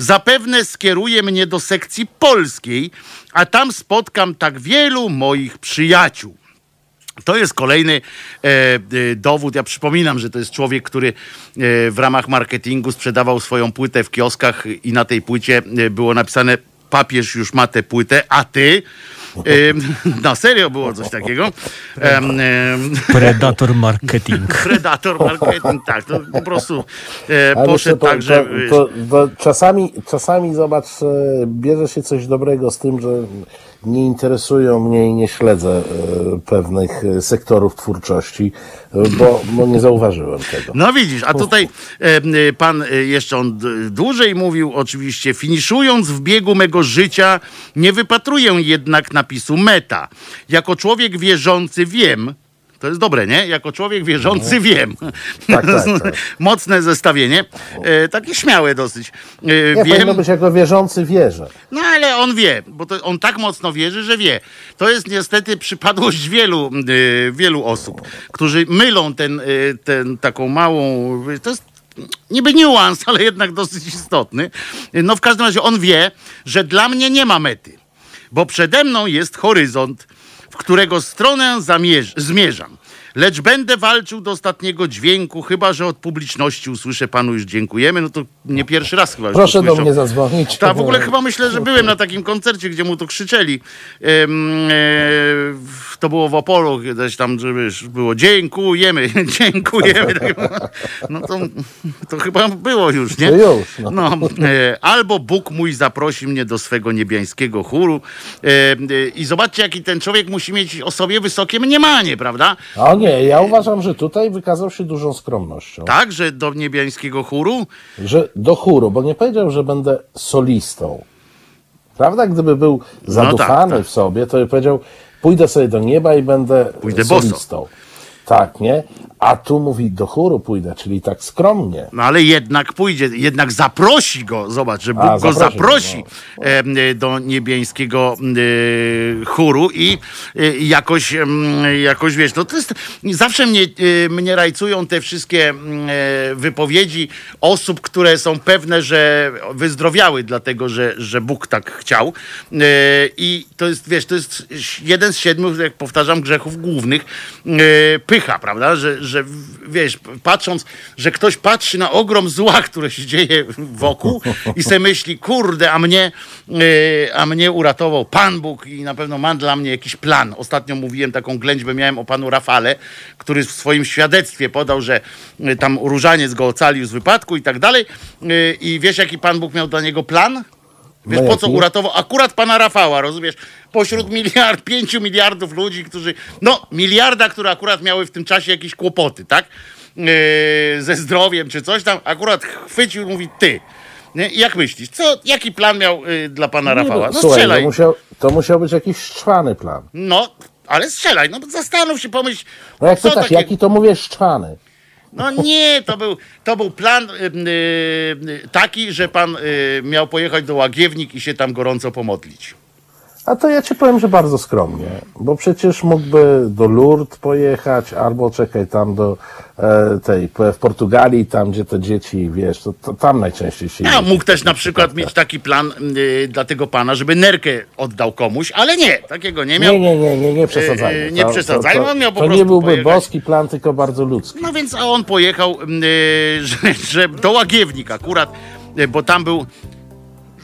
zapewne skieruje mnie do sekcji polskiej, a tam spotkam tak wielu moich przyjaciół. To jest kolejny e, e, dowód. Ja przypominam, że to jest człowiek, który e, w ramach marketingu sprzedawał swoją płytę w kioskach i na tej płycie e, było napisane papież już ma tę płytę, a ty... Na serio było coś takiego. Predator marketing. Predator marketing, tak, to po prostu e, Ale poszedł to, tak, że... to, to, to czasami, czasami zobacz, e, bierze się coś dobrego z tym, że nie interesują mnie i nie śledzę e, pewnych e, sektorów twórczości, e, bo, bo nie zauważyłem tego. No widzisz, a tutaj pan jeszcze on dłużej mówił, oczywiście, finiszując w biegu mego życia, nie wypatruję jednak napisu meta. Jako człowiek wierzący wiem, to jest dobre, nie? Jako człowiek wierzący wiem. Tak, tak, tak. Mocne zestawienie. E, takie śmiałe dosyć. E, Nie, wiem, powinno być jako wierzący wierzę. no ale on wie, bo to, on tak mocno wierzy, że wie. To jest niestety przypadłość wielu, y, wielu osób, którzy mylą ten, y, ten taką małą. To jest niby niuans, ale jednak dosyć istotny. No w każdym razie on wie, że dla mnie nie ma mety, bo przede mną jest horyzont, którego stronę zamierz- zmierzam. Lecz będę walczył do ostatniego dźwięku, chyba że od publiczności usłyszę panu już dziękujemy. No to nie pierwszy raz chyba. Proszę do mnie zadzwonić. Tak, w ogóle chyba myślę, że byłem na takim koncercie, gdzie mu to krzyczeli. Em, e, to było w Opolu, kiedyś tam, wiesz, było dziękujemy, dziękujemy. No to, to chyba było już, nie? To już, no. No, e, albo Bóg mój zaprosi mnie do swego niebiańskiego chóru. E, e, I zobaczcie, jaki ten człowiek musi mieć o sobie wysokie mniemanie, prawda? A nie, ja uważam, że tutaj wykazał się dużą skromnością. Tak, że do niebiańskiego chóru Że do chóru, bo nie powiedział, że będę solistą. Prawda? Gdyby był zadufany tak, tak. w sobie, to by powiedział, pójdę sobie do nieba i będę Pójdę boso. Tak, nie? A tu mówi, do chóru pójdę, czyli tak skromnie. No ale jednak pójdzie, jednak zaprosi go, zobacz, że Bóg A, go zaprosi go, em, e, do niebiańskiego e, chóru i e, jakoś, jakoś wiesz, no to jest, zawsze mnie, mnie rajcują te wszystkie wypowiedzi osób, które są pewne, że wyzdrowiały dlatego, że, że Bóg tak chciał i to jest, wiesz, to jest jeden z siedmiu, jak powtarzam, grzechów głównych, e, prawda, że, że wiesz, patrząc, że ktoś patrzy na ogrom zła, które się dzieje wokół i se myśli, kurde, a mnie, e, a mnie uratował Pan Bóg i na pewno ma dla mnie jakiś plan. Ostatnio mówiłem taką ględźbę, miałem o panu Rafale, który w swoim świadectwie podał, że e, tam różaniec go ocalił z wypadku i tak dalej. E, I wiesz, jaki Pan Bóg miał dla niego plan? Wiesz, No po co uratował akurat pana Rafała, rozumiesz? Pośród miliard, pięciu miliardów ludzi, którzy, no, miliarda, które akurat miały w tym czasie jakieś kłopoty, tak? Yy, ze zdrowiem czy coś tam, akurat chwycił, mówi ty. Nie? Jak myślisz, co, jaki plan miał yy, dla pana Rafała? No Słuchaj, strzelaj. to musiał, to musiał być jakiś szczwany plan. No, ale strzelaj, no zastanów się, pomyśl, No jak co pytasz, takie- jaki to mówię szczwany? No nie, to był, to był plan y, y, taki, że pan y, miał pojechać do Łagiewnik i się tam gorąco pomodlić. A to ja ci powiem, że bardzo skromnie, bo przecież mógłby do Lourdes pojechać, albo czekaj tam do e, tej, w Portugalii, tam gdzie te dzieci, wiesz, to, to tam najczęściej się A jeździ mógł też na przykład przypadkach. mieć taki plan y, dla tego pana, żeby nerkę oddał komuś, ale nie, takiego nie miał. Nie, nie, nie, nie, nie przesadzajmy. Yy, nie To- przesadzajmy, to, to, on miał po to prostu nie byłby pojechać. boski plan, tylko bardzo ludzki. No więc a on pojechał, y, że, że do Łagiewnik akurat, y, bo tam był.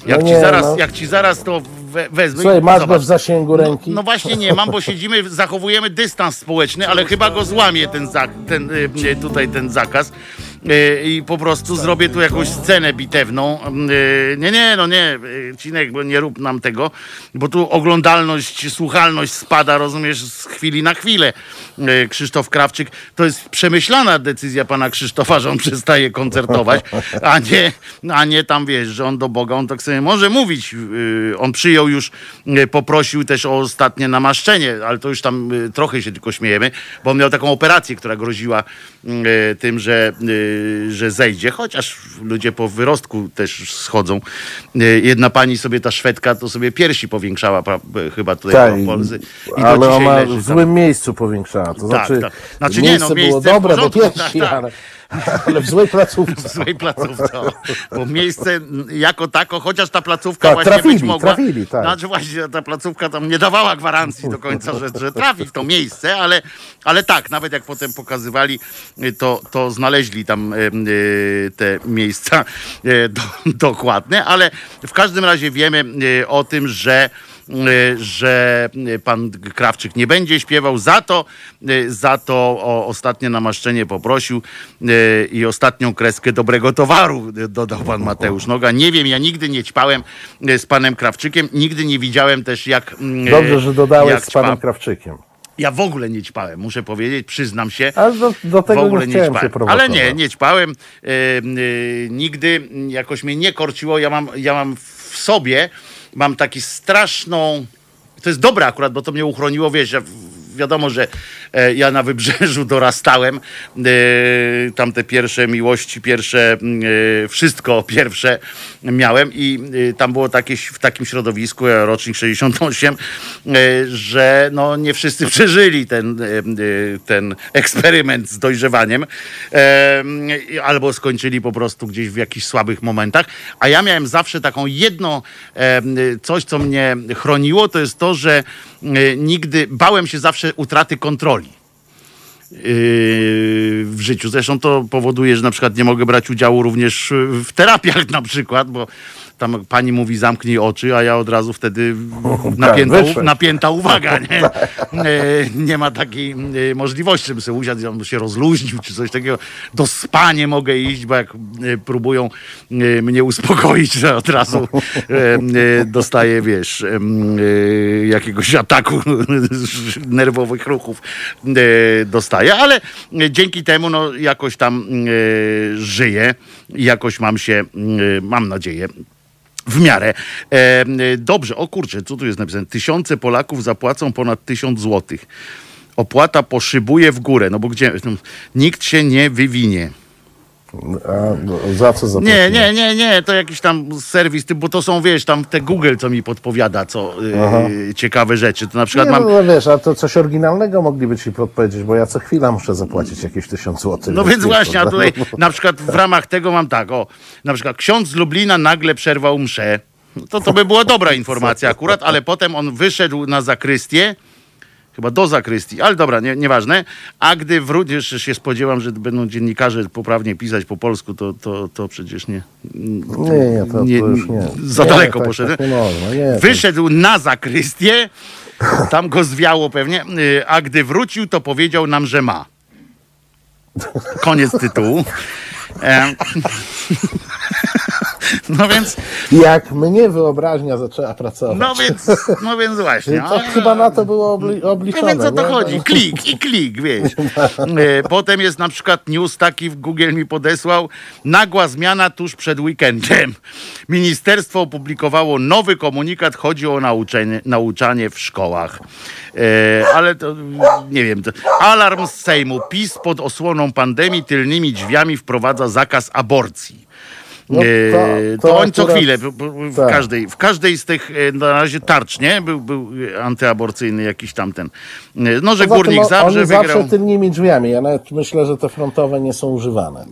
Jak, No ci nie, zaraz, no. jak ci zaraz to we, wezmę. Słuchaj, i masz go zobacz. w zasięgu ręki? No właśnie nie mam, bo siedzimy, zachowujemy dystans społeczny, ale chyba go złamie ten, zak- ten y, y, tutaj ten zakaz. Y, I po prostu zrobię tu jakąś scenę bitewną. Y, Nie, nie, no nie, y, Cinek, bo nie rób nam tego, bo tu oglądalność, słuchalność spada, rozumiesz, z chwili na chwilę. Krzysztof Krawczyk, to jest przemyślana decyzja pana Krzysztofa, że on przestaje koncertować, a nie, a nie tam, wiesz, że on do Boga, on tak sobie może mówić. On przyjął już, poprosił też o ostatnie namaszczenie, ale to już tam trochę się tylko śmiejemy, bo on miał taką operację, która groziła tym, że, że zejdzie, chociaż ludzie po wyrostku też schodzą. Y, Jedna pani sobie, ta Szwedka, to sobie piersi powiększała pra, chyba tutaj Tak, w Polsce. I ale ona leży w złym miejscu powiększała. To Tak, znaczy, tak. Znaczy nie, no, było miejsce w dobre do porządku, piersi, tak, tak. ale, ale w złej placówce. w złej placówce. Bo miejsce jako tako, chociaż ta placówka Tak, właśnie trafili, być mogła. trafili, tak. Znaczy właśnie ta placówka tam nie dawała gwarancji do końca, że, że trafi w to miejsce, ale, ale tak, nawet jak potem pokazywali, to, to znaleźli tam y, te miejsca y, do, dokładne, ale w każdym razie wiemy y, o tym, że że y, pan Krawczyk nie będzie śpiewał, za to, y, za to o ostatnie namaszczenie poprosił y, i ostatnią kreskę dobrego towaru dodał pan Mateusz Noga. Nie wiem, ja nigdy nie ćpałem z panem Krawczykiem, nigdy nie widziałem też jak... Dobrze, że dodałeś z panem ćpa. Krawczykiem. Ja w ogóle nie ćpałem, muszę powiedzieć, przyznam się. Ale do, do W tego ogóle nie nie ćpałem. Ale nie, nie ćpałem. E, e, nigdy jakoś mnie nie korciło. Ja mam, ja mam w sobie, mam taki straszną. To jest dobre akurat, bo to mnie uchroniło, wiesz, ja, wiadomo, że e, ja na wybrzeżu dorastałem. E, tam te pierwsze miłości, pierwsze e, wszystko pierwsze miałem i tam było takie, w takim środowisku, rocznik 68, e, że no nie wszyscy przeżyli ten, ten eksperyment z dojrzewaniem albo skończyli po prostu gdzieś w jakichś słabych momentach, a ja miałem zawsze taką jedną coś, co mnie chroniło, to jest to, że nigdy bałem się zawsze utraty kontroli yy, w życiu. Zresztą to powoduje, że na przykład nie mogę brać udziału również w terapiach na przykład, bo tam pani mówi zamknij oczy, a ja od razu wtedy napięta, wyszłeś. napięta uwaga, nie? E, nie ma takiej e, możliwości, żebym sobie usiadł, się rozluźnił czy coś takiego. Do spa nie mogę iść, bo jak e, próbują mnie uspokoić, to od razu dostaję, wiesz, jakiegoś ataku nerwowych ruchów dostaję, ale dzięki temu no, jakoś tam żyję, jakoś mam się, mam nadzieję, w miarę. E, dobrze, o kurczę, co tu jest napisane? Tysiące Polaków zapłacą ponad tysiąc złotych. Opłata poszybuje w górę, no bo gdzie? No, nikt się nie wywinie. A no, za co zapłacić? Nie, nie, nie, nie, to jakiś tam serwis, bo to są, wiesz, tam te Google, co mi podpowiada, co y, ciekawe rzeczy. To na przykład Nie, mam... no, no wiesz, a to coś oryginalnego mogliby ci podpowiedzieć, bo ja co chwila muszę zapłacić jakieś tysiąc złotych. No więc właśnie, a prawda? tutaj na przykład w ramach tego mam tak, o, na przykład ksiądz z Lublina nagle przerwał mszę. No To to by była dobra informacja akurat, ale potem on wyszedł na zakrystię, chyba do zakrystii, ale dobra, nie, nieważne. A gdy wrócił, jeszcze się spodziewam, że będą dziennikarze poprawnie pisać po polsku, to, to, to przecież nie. Nie, nie, to, to już nie. Za nie, daleko tak, poszedłem. Tak nie można, nie. Wyszedł na zakrystię, tam go zwiało pewnie, y, a gdy wrócił, to powiedział nam, że ma. Koniec tytułu. No więc, Jak mnie wyobraźnia zaczęła pracować. no więc, no więc właśnie. To chyba na to było obli- No obliczone. więc o to nie? chodzi. Klik i klik, wiesz. E, Potem jest na przykład news taki, w Google mi podesłał, nagła zmiana tuż przed weekendem. Ministerstwo opublikowało nowy komunikat, chodzi o nauczenie, nauczanie w szkołach. E, ale to, nie wiem, to, alarm z Sejmu. PiS pod osłoną pandemii tylnymi drzwiami wprowadza zakaz aborcji. No to- E, to on co akurat- chwilę, w tak. każdej, w każdej z tych e, na razie tarcz, nie? Był, był antyaborcyjny jakiś tamten. E, No, że Poza tym górnik o- zawsze oni wygrał. zawsze tylnymi drzwiami. Ja nawet myślę, że te frontowe nie są używane.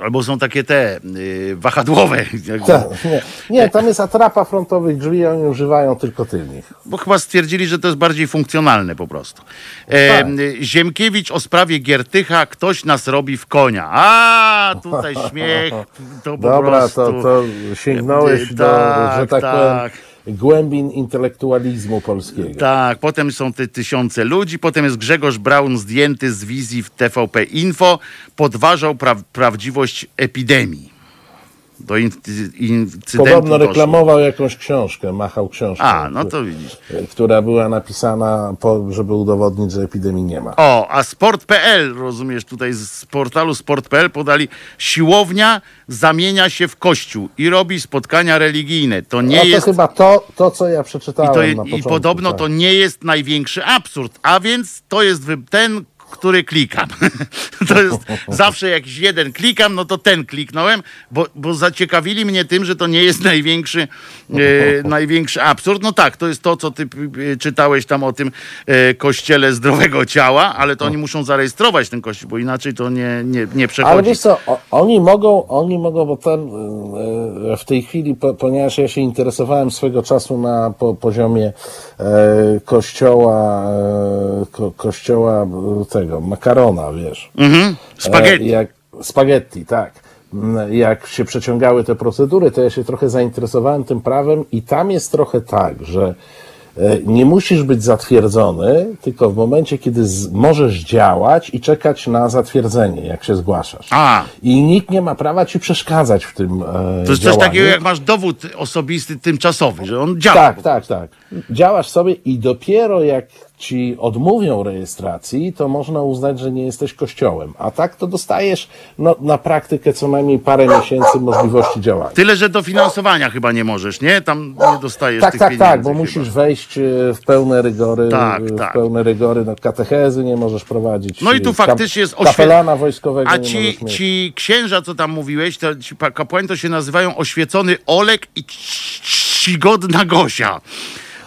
Albo są takie te y, wahadłowe. Tak, nie, nie, tam jest atrapa frontowych drzwi, oni używają tylko tylnych. Bo chyba stwierdzili, że to jest bardziej funkcjonalne po prostu. E, Tak. Ziemkiewicz o sprawie Giertycha, ktoś nas robi w konia. A, tutaj śmiech, to po Dobra, prostu. to, to sięgnąłeś Y, do, tak, że tak, tak. powiem, głębin intelektualizmu polskiego. Tak, potem są te tysiące ludzi, potem jest Grzegorz Braun zdjęty z wizji w TVP Info, podważał pra- prawdziwość epidemii. Do in- incydentu Podobno doszło. reklamował jakąś książkę, machał książkę. A, no to widzisz. Która była napisana, po, żeby udowodnić, że epidemii nie ma. O, a sport.pl, rozumiesz, tutaj z portalu sport.pl podali, siłownia zamienia się w kościół i robi spotkania religijne. To nie A to jest... chyba to, to, co ja I, przeczytałem to, na początku. I podobno tak. to nie jest największy absurd, a więc to jest ten, który klikam. to jest zawsze jakiś jeden klikam, no to ten kliknąłem, bo, bo zaciekawili mnie tym, że to nie jest największy, e, największy absurd. No tak, to jest to, co ty e, czytałeś tam o tym e, kościele zdrowego ciała, ale to oni muszą zarejestrować ten kościół, bo inaczej to nie, nie, nie przechodzi. Ale wiesz co, oni mogą, oni mogą, bo ten e, w tej chwili, po, ponieważ ja się interesowałem swego czasu na po, poziomie e, kościoła, e, ko, kościoła e, tego, makarona, wiesz. Mhm. Spaghetti. E, jak, spaghetti, tak. Mm, Jak się przeciągały te procedury, to ja się trochę zainteresowałem tym prawem i tam jest trochę tak, że e, nie musisz być zatwierdzony, tylko w momencie, kiedy możesz działać i czekać na zatwierdzenie, jak się zgłaszasz. A. I nikt nie ma prawa ci przeszkadzać w tym e, To jest coś działaniu. takiego, jak masz dowód osobisty tymczasowy, że on działa. Tak, tak, tak. Działasz sobie i dopiero jak ci odmówią rejestracji, to można uznać, że nie jesteś kościołem. A tak to dostajesz no, na praktykę co najmniej parę miesięcy możliwości działania. Tyle, że dofinansowania chyba nie możesz, nie? Tam nie dostajesz Tak, tych tak, pieniędzy tak, bo chyba. musisz wejść e, w pełne rygory, Tak, e, w tak. pełne rygory, no katechezy nie możesz prowadzić. No i tu e, faktycznie jest oświe- Kapelana wojskowego A ci, ci księża, co tam mówiłeś, to ci kapłani to się nazywają oświecony Olek i cz- czcigodna Gosia.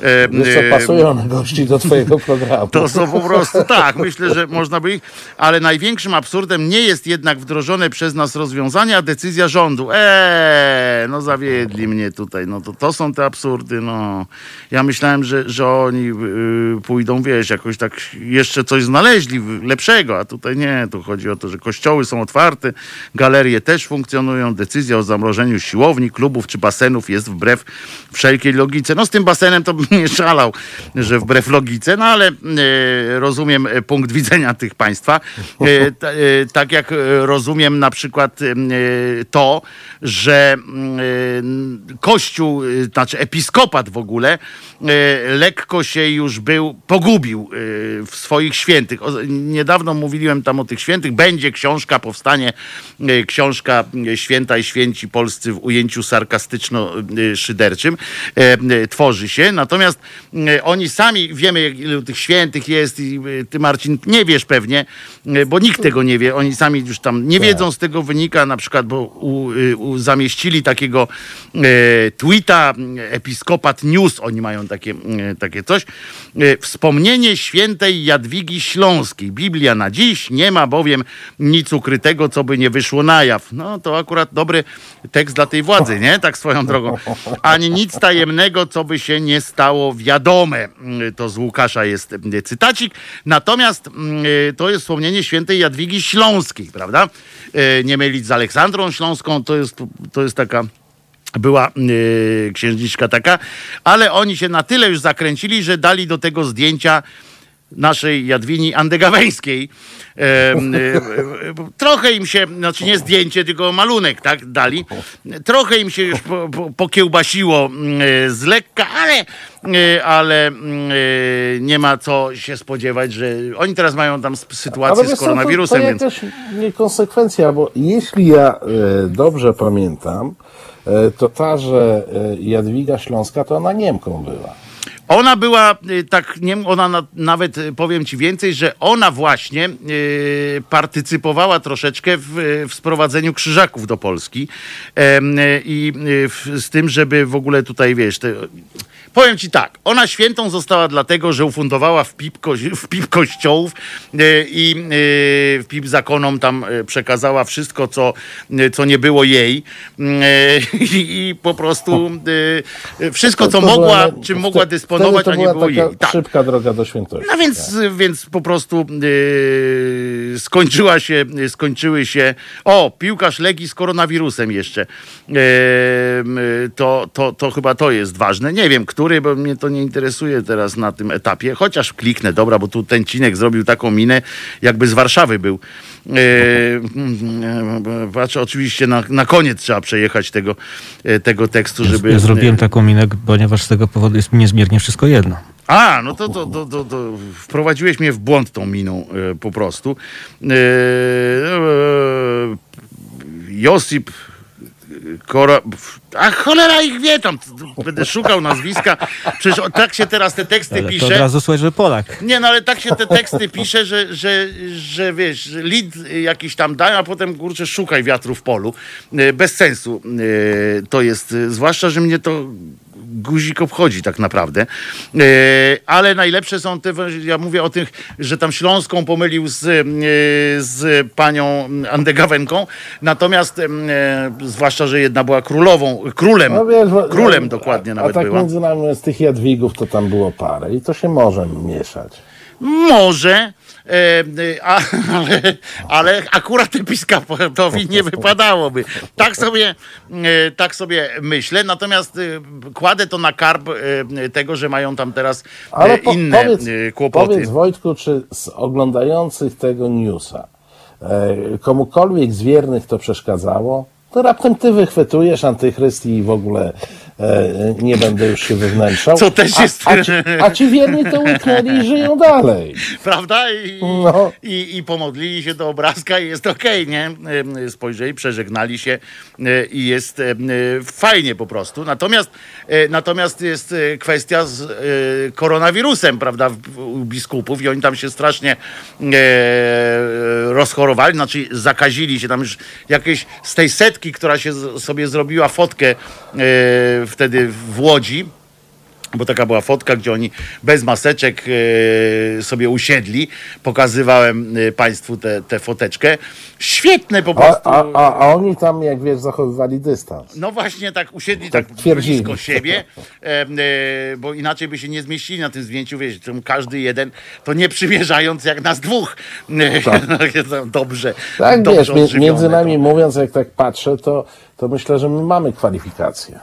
E, Wiesz e, co, pasują na gości do twojego programu. To są po prostu tak, myślę, że można by ich, ale największym absurdem nie jest jednak wdrożone przez nas rozwiązanie, a decyzja rządu. Eee, no zawiedli mnie tutaj, no to, to są te absurdy, no. Ja myślałem, że, że oni y, pójdą, wiesz, jakoś tak jeszcze coś znaleźli lepszego, a tutaj nie, tu chodzi o to, że kościoły są otwarte, galerie też funkcjonują, decyzja o zamrożeniu siłowni, klubów czy basenów jest wbrew wszelkiej logice. No z tym basenem to bym nie szalał, że wbrew logice, no ale e, rozumiem e, punkt widzenia tych państwa. E, ta, tak jak rozumiem na przykład to, że mm, Kościół, znaczy episkopat w ogóle, lekko się już był, pogubił w swoich świętych. Niedawno mówiłem tam o tych świętych. Będzie książka, powstanie książka Święta i Święci Polscy w ujęciu sarkastyczno-szyderczym. Tworzy się. Natomiast e, oni sami, wiemy jak- ilu tych świętych jest i e, ty Marcin nie wiesz pewnie, e, bo nikt tego nie wie. Oni sami już tam nie wiedzą, z tego wynika na przykład, bo u, y, u, zamieścili takiego e, tweeta, Episkopat News, oni mają takie, e, takie coś. E, Wspomnienie świętej Jadwigi Śląskiej. Biblia na dziś, nie ma bowiem nic ukrytego, co by nie wyszło na jaw. No to akurat dobry tekst dla tej władzy, nie? Tak swoją drogą. Ani nic tajemnego, co by się nie stało wiadome. Mm, To z Łukasza jest e, cytacik. Natomiast mm, e, to jest wspomnienie świętej Jadwigi Śląskiej, prawda? E, Nie mylić z Aleksandrą Śląską, to jest, to jest taka była yy, księżniczka taka, ale oni się na tyle już zakręcili, że dali do tego zdjęcia naszej Jadwini Andegaweńskiej. Y, y, y, trochę im się, znaczy nie zdjęcie, tylko malunek, tak, dali. Trochę im się już po, po, pokiełbasiło y, z lekka, ale, y, ale y, nie ma co się spodziewać, że oni teraz mają tam sytuację z koronawirusem, to, to więc... jakaś niekonsekwencja, bo jeśli ja e, dobrze pamiętam, e, to ta, że e, Jadwiga Śląska, to ona Niemką była. Ona była y, tak, nie, ona na, nawet y, powiem ci więcej, że ona właśnie y, partycypowała troszeczkę w, w sprowadzeniu krzyżaków do Polski y, i y, z tym, żeby w ogóle tutaj, wiesz, te, powiem ci tak, ona świętą została dlatego, że ufundowała w PIP, ko, w PIP kościołów y, i y, w PIP zakonom tam y, przekazała wszystko, co, co nie było jej y, i, po prostu wszystko, co mogła, czym mogła dysponować, a nie było jej. Tak. szybka droga do świętości. No więc, więc po prostu skończyła się, skończyły się. O, piłkarz Legii z koronawirusem jeszcze. To, to, to chyba to jest ważne. Nie wiem, który, bo mnie to nie interesuje teraz na tym etapie. Chociaż kliknę, dobra, bo tu ten cinek zrobił taką minę, jakby z Warszawy był. Yy, patrzę, oczywiście na, na koniec trzeba przejechać tego, tego tekstu, żeby. Ja zrobiłem taką minę, ponieważ z tego powodu jest mi niezmiernie wszystko jedno. A, no to, to, to, to, to wprowadziłeś mnie w błąd tą miną e, po prostu. E, e, Josip A cholera ich wie tam. Będę szukał nazwiska. Przecież tak się teraz te teksty Ale to od pisze. razu słuchaj, że Polak. Nie, no ale tak się te teksty pisze, że, że, że wiesz, lead jakiś tam dają, a potem kurczę szukaj wiatru w polu. E, Bez sensu e, to jest, e, zwłaszcza, że mnie to guzik obchodzi tak naprawdę. E, Ale najlepsze są te, ja mówię o tych, że tam Śląską pomylił z, e, z panią Andegawenką, natomiast e, zwłaszcza, że jedna była królową, królem, No wiesz, królem dokładnie a, nawet a tak była. między nami z tych Jadwigów to tam było parę i to się może mieszać. Może, e, e, a, ale, ale akurat episkopatowi nie wypadałoby. Tak sobie, e, tak sobie myślę. Natomiast kładę to na karb tego, że mają tam teraz Ale po, inne powiedz, kłopoty. powiedz Wojtku, czy z oglądających tego newsa komukolwiek z wiernych to przeszkadzało? To raptem ty wychwytujesz antychryst i w ogóle nie będę już się wewnętrzał. Co też jest- A, a, ci, a ci wierni to łyknęli i żyją dalej. Prawda? I, No. i, I pomodlili się do obrazka i jest okej, nie? E, Spojrzeli, przeżegnali się e, i jest e, fajnie po prostu. Natomiast, e, natomiast jest e, kwestia z e, koronawirusem, prawda, u biskupów i oni tam się strasznie e, rozchorowali, znaczy zakazili się tam już jakieś z tej setki, która się sobie zrobiła fotkę e, wtedy w Łodzi, bo taka była fotka, gdzie oni bez maseczek e, sobie usiedli. Pokazywałem e, Państwu tę te, foteczkę. Świetne po prostu. a, a, a oni tam, jak wiesz, zachowywali dystans. No właśnie tak usiedli tak, Tak twierdzili. blisko siebie, e, bo inaczej by się nie zmieścili na tym zdjęciu, wiesz, tam każdy jeden, to nie przymierzając jak nas dwóch. E, dobrze, Tak, dobrze wiesz, między nami to. mówiąc, jak tak patrzę, to, to myślę, że my mamy kwalifikacje.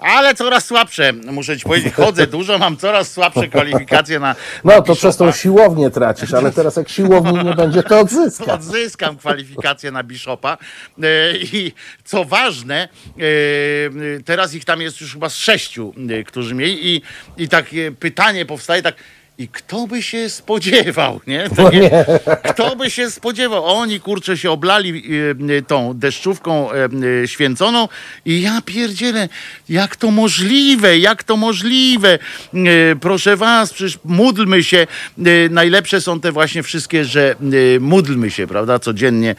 Ale coraz słabsze, muszę ci powiedzieć, chodzę dużo, mam coraz słabsze kwalifikacje na No na to przez tą siłownię tracisz, ale teraz jak siłowni nie będzie, to odzyskasz. odzyskam kwalifikację na Bishopa. E, I co ważne, e, teraz ich tam jest już chyba z sześciu, e, którzy mieli i, i takie pytanie powstaje tak, i kto by się spodziewał, nie? Takie, Kto by się spodziewał? Oni, kurczę, się oblali e, tą deszczówką e, e, święconą i ja pierdzielę, jak to możliwe, jak to możliwe? E, Proszę was, przecież módlmy się. Najlepsze są te właśnie wszystkie, że módlmy się, prawda, codziennie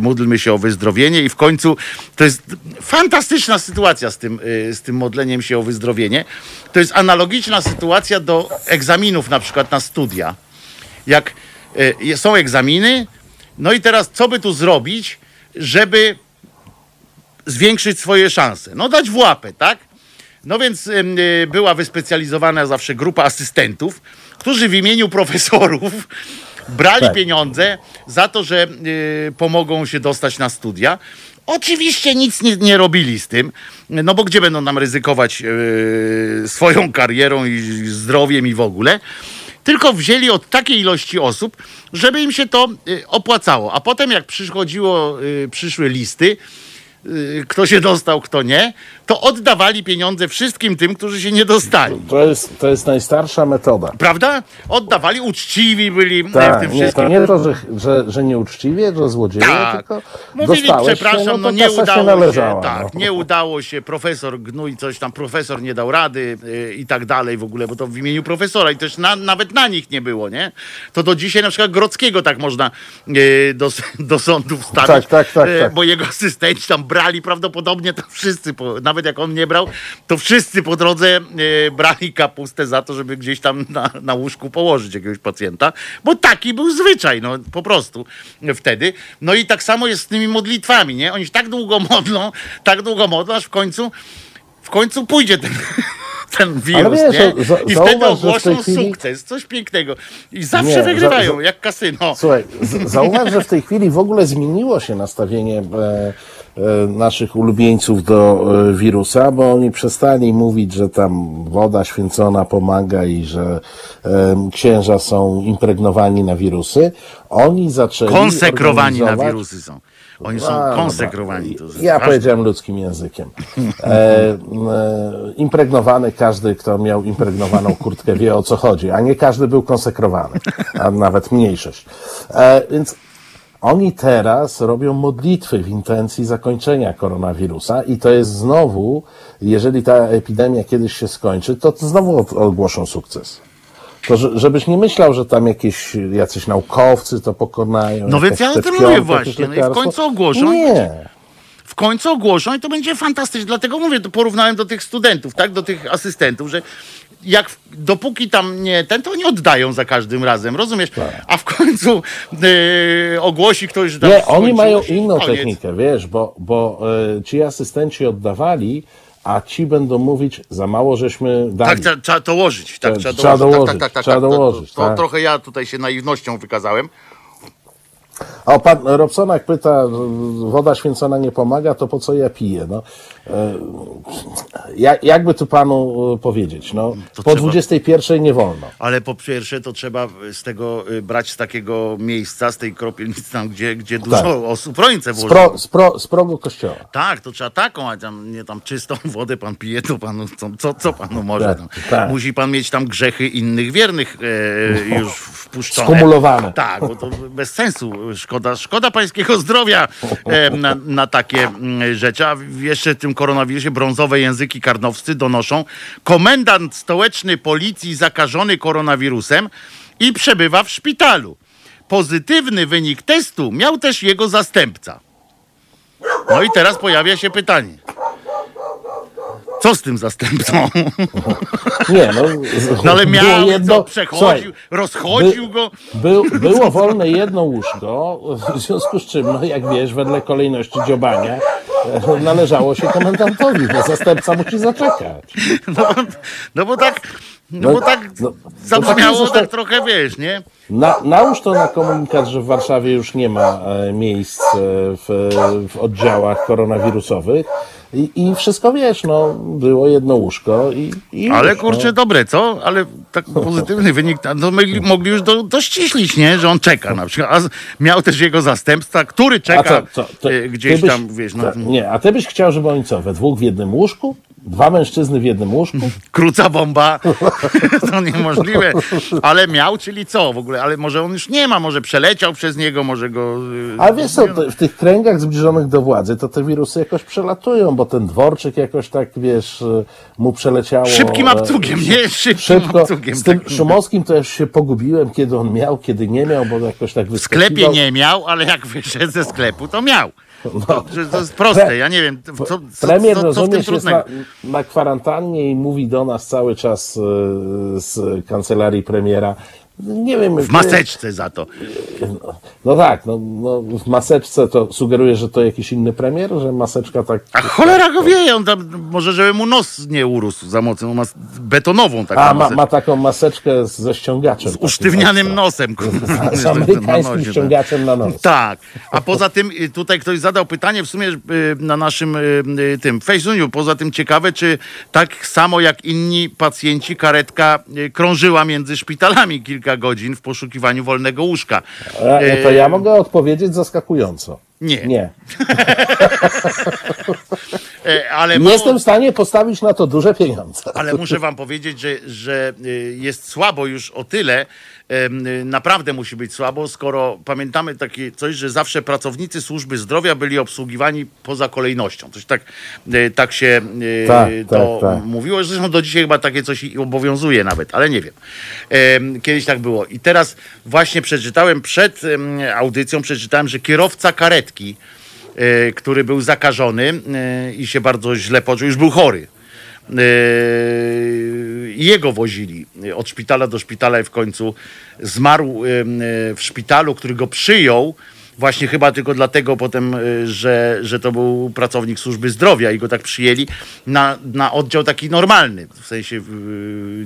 módlmy się o wyzdrowienie i w końcu to jest fantastyczna sytuacja z tym, z tym modleniem się o wyzdrowienie. To jest analogiczna sytuacja do egzaminów na przykład na studia jak e, są egzaminy, no i teraz co by tu zrobić, żeby zwiększyć swoje szanse? No dać w łapę, tak? No więc e, była wyspecjalizowana zawsze grupa asystentów, którzy w imieniu profesorów brali Tak. pieniądze za to, że e, pomogą się dostać na studia. Oczywiście nic nie, nie robili z tym, no bo gdzie będą nam ryzykować e, swoją karierą i zdrowiem i w ogóle tylko wzięli od takiej ilości osób, żeby im się to y, opłacało. A potem jak przychodziło, y, przyszły listy, kto się dostał, kto nie, to oddawali pieniądze wszystkim tym, którzy się nie dostali. To jest, to jest najstarsza metoda. Prawda? Oddawali, uczciwi byli w Tak, tym nie, wszystkim. nie to, że, że, że nieuczciwie, że złodzieje, Tak. tylko Mówili, przepraszam, się, no, no, nie się udało się, należała. tak, no. nie udało się, profesor gnój coś tam, profesor nie dał rady y, i tak dalej w ogóle, bo to w imieniu profesora i też na, nawet na nich nie było, nie? To do dzisiaj na przykład Grodzkiego tak można y, do, do sądu wstawić, Tak, tak, tak, y, tak. bo jego asystenci tam brali prawdopodobnie to wszyscy, nawet jak on nie brał, to wszyscy po drodze y, brali kapustę za to, żeby gdzieś tam na, na łóżku położyć jakiegoś pacjenta, bo taki był zwyczaj, no po prostu wtedy. No i tak samo jest z tymi modlitwami, nie? Oni się tak długo modlą, tak długo modlą, aż w końcu w końcu pójdzie ten, ten wirus, wiesz, nie? za- I zauważ, wtedy ogłoszą chwili- sukces, coś pięknego. I zawsze Nie, za- wygrywają, za- jak kasyno. Słuchaj, z- zauważ, że w tej chwili w ogóle zmieniło się nastawienie e, e, naszych ulubieńców do e, wirusa, bo oni przestali mówić, że tam woda święcona pomaga i że e, księża są impregnowani na wirusy. Oni zaczęli Konsekrowani na wirusy są. Oni są A, konsekrowani. To Ja ważne. powiedziałem ludzkim językiem. E, e, impregnowany, każdy, kto miał impregnowaną kurtkę, wie o co chodzi, a nie każdy był konsekrowany, a nawet mniejszość. E, więc oni teraz robią modlitwy w intencji zakończenia koronawirusa i to jest znowu, jeżeli ta epidemia kiedyś się skończy, to znowu ogłoszą sukces. To, że- żebyś nie myślał, że tam jakieś jacyś naukowcy to pokonają. No więc ja o tym mówię właśnie, no i w końcu ogłoszą Nie. w końcu ogłoszą i to będzie fantastyczne. Dlatego mówię, to porównałem do tych studentów, tak, do tych asystentów, że jak dopóki tam nie ten, to nie oddają za każdym razem, rozumiesz? A w końcu yy, ogłosi ktoś, że tam Nie, oni mają inną koniec. technikę, wiesz, bo, bo e, ci asystenci oddawali, a ci będą mówić, za mało żeśmy Tak, dali. trzeba, trzeba dołożyć. Tak, Trzeba trzeba dołożyć. dołożyć, tak, tak, tak, trzeba tak, dołożyć, To, to tak. trochę ja tutaj się naiwnością wykazałem. A pan Robsonak pyta, woda święcona nie pomaga, to po co ja piję? No, jak, jakby tu panu e, powiedzieć? No, To po trzeba- 21 nie wolno. Ale po pierwsze to trzeba z tego y, brać z takiego miejsca, z tej kropielnicy tam, gdzie, gdzie dużo Tak. osób ręce Z, włożyło. pro, z, pro, z progu kościoła. Tak, to trzeba taką, a tam, nie tam czystą wodę pan pije, to panu, co, co, panu może? Tak, no. tak. Musi pan mieć tam grzechy innych wiernych e, już wpuszczone. Skumulowane. Tak, bo to bez sensu. Szkoda, szkoda pańskiego zdrowia e, na, na takie mm, rzeczy. A jeszcze tym koronawirusie brązowe języki karnowscy donoszą. Komendant stołeczny policji zakażony koronawirusem i przebywa w szpitalu. Pozytywny wynik testu miał też jego zastępca. No i teraz pojawia się pytanie. Co z tym zastępcą? Nie, no, No ale miał, jedno- co, przechodził, Słuchaj, rozchodził by- go. Był, było wolne jedno łóżko, w związku z czym, no jak wiesz, wedle kolejności dziobania e, należało się komendantowi, bo zastępca musi zaczekać. No, no bo tak, No, bo tak no, zabrzmiało jest, tak że- trochę, wiesz, nie? Na, nałóż to na komunikat, że w Warszawie już nie ma e, miejsc e, w, w oddziałach koronawirusowych i, i wszystko wiesz, no, było jedno łóżko i, i Ale już, kurczę, no. dobre, co? Ale tak pozytywny wynik, no mogli, mogli już do, dościślić, nie? Że on czeka na przykład. A miał też jego zastępca, który czeka to e, ty gdzieś byś- tam, wiesz, no, Nie, a ty byś chciał, żeby oni co, we dwóch w jednym łóżku? Dwa mężczyzny w jednym łóżku? kruca bomba, to niemożliwe. Ale miał, czyli co w ogóle? Ale może on już nie ma, może przeleciał przez niego, może go... y, A wiesz co, w tych kręgach zbliżonych do władzy, to te wirusy jakoś przelatują, bo ten dworczyk jakoś tak, wiesz, y, mu przeleciało. Szybkim e, apcugiem, nie? Szybkim Szybko. apcugiem. Z tym takim. Szumowskim to już się pogubiłem, kiedy on miał, kiedy nie miał, bo jakoś tak W wyskakiwał. sklepie nie miał, ale jak wyszedł ze sklepu, to miał. No. To, to jest proste, ja nie wiem, co, co, Premier, co, co w tym trudnego. na, na kwarantannie i mówi do nas cały czas y, z kancelarii premiera. Nie wiem. W maseczce za to. No tak, no, no, w maseczce to sugeruje, że to jakiś inny premier, że maseczka tak. A cholera go wie, on tam, może żeby mu nos nie urósł za mocno, on ma betonową taką A, ma, ma taką maseczkę ze ściągaczem. Z usztywnianym nosem. kurwa. Z amerykańskim Na nosie, ściągaczem na nos. Tak. A poza tym y, tutaj ktoś zadał pytanie w sumie y, na naszym y, tym Facebooku. Poza tym ciekawe, czy tak samo jak inni pacjenci karetka krążyła między szpitalami kilka godzin w poszukiwaniu wolnego łóżka. E, To Y, ja mogę odpowiedzieć zaskakująco. Nie. Nie. y, Ale Nie jestem w stanie postawić na to duże pieniądze. Ale muszę wam powiedzieć, że, że y, jest słabo już o tyle, y, naprawdę musi być słabo, skoro pamiętamy takie coś, że zawsze pracownicy służby zdrowia byli obsługiwani poza kolejnością. Coś tak, tak się Tak, to tak, tak. mówiło. Zresztą do dzisiaj chyba takie coś obowiązuje nawet, ale nie wiem. Em, Kiedyś tak było. I teraz właśnie przeczytałem przed audycją, przeczytałem, że kierowca karetki, e, który był zakażony e, i się bardzo źle poczuł, już był chory. E, jego wozili od szpitala do szpitala i w końcu zmarł e, w szpitalu, który go przyjął. Właśnie chyba tylko dlatego potem, e, że, że to był pracownik służby zdrowia i go tak przyjęli na, na oddział taki normalny. W sensie e,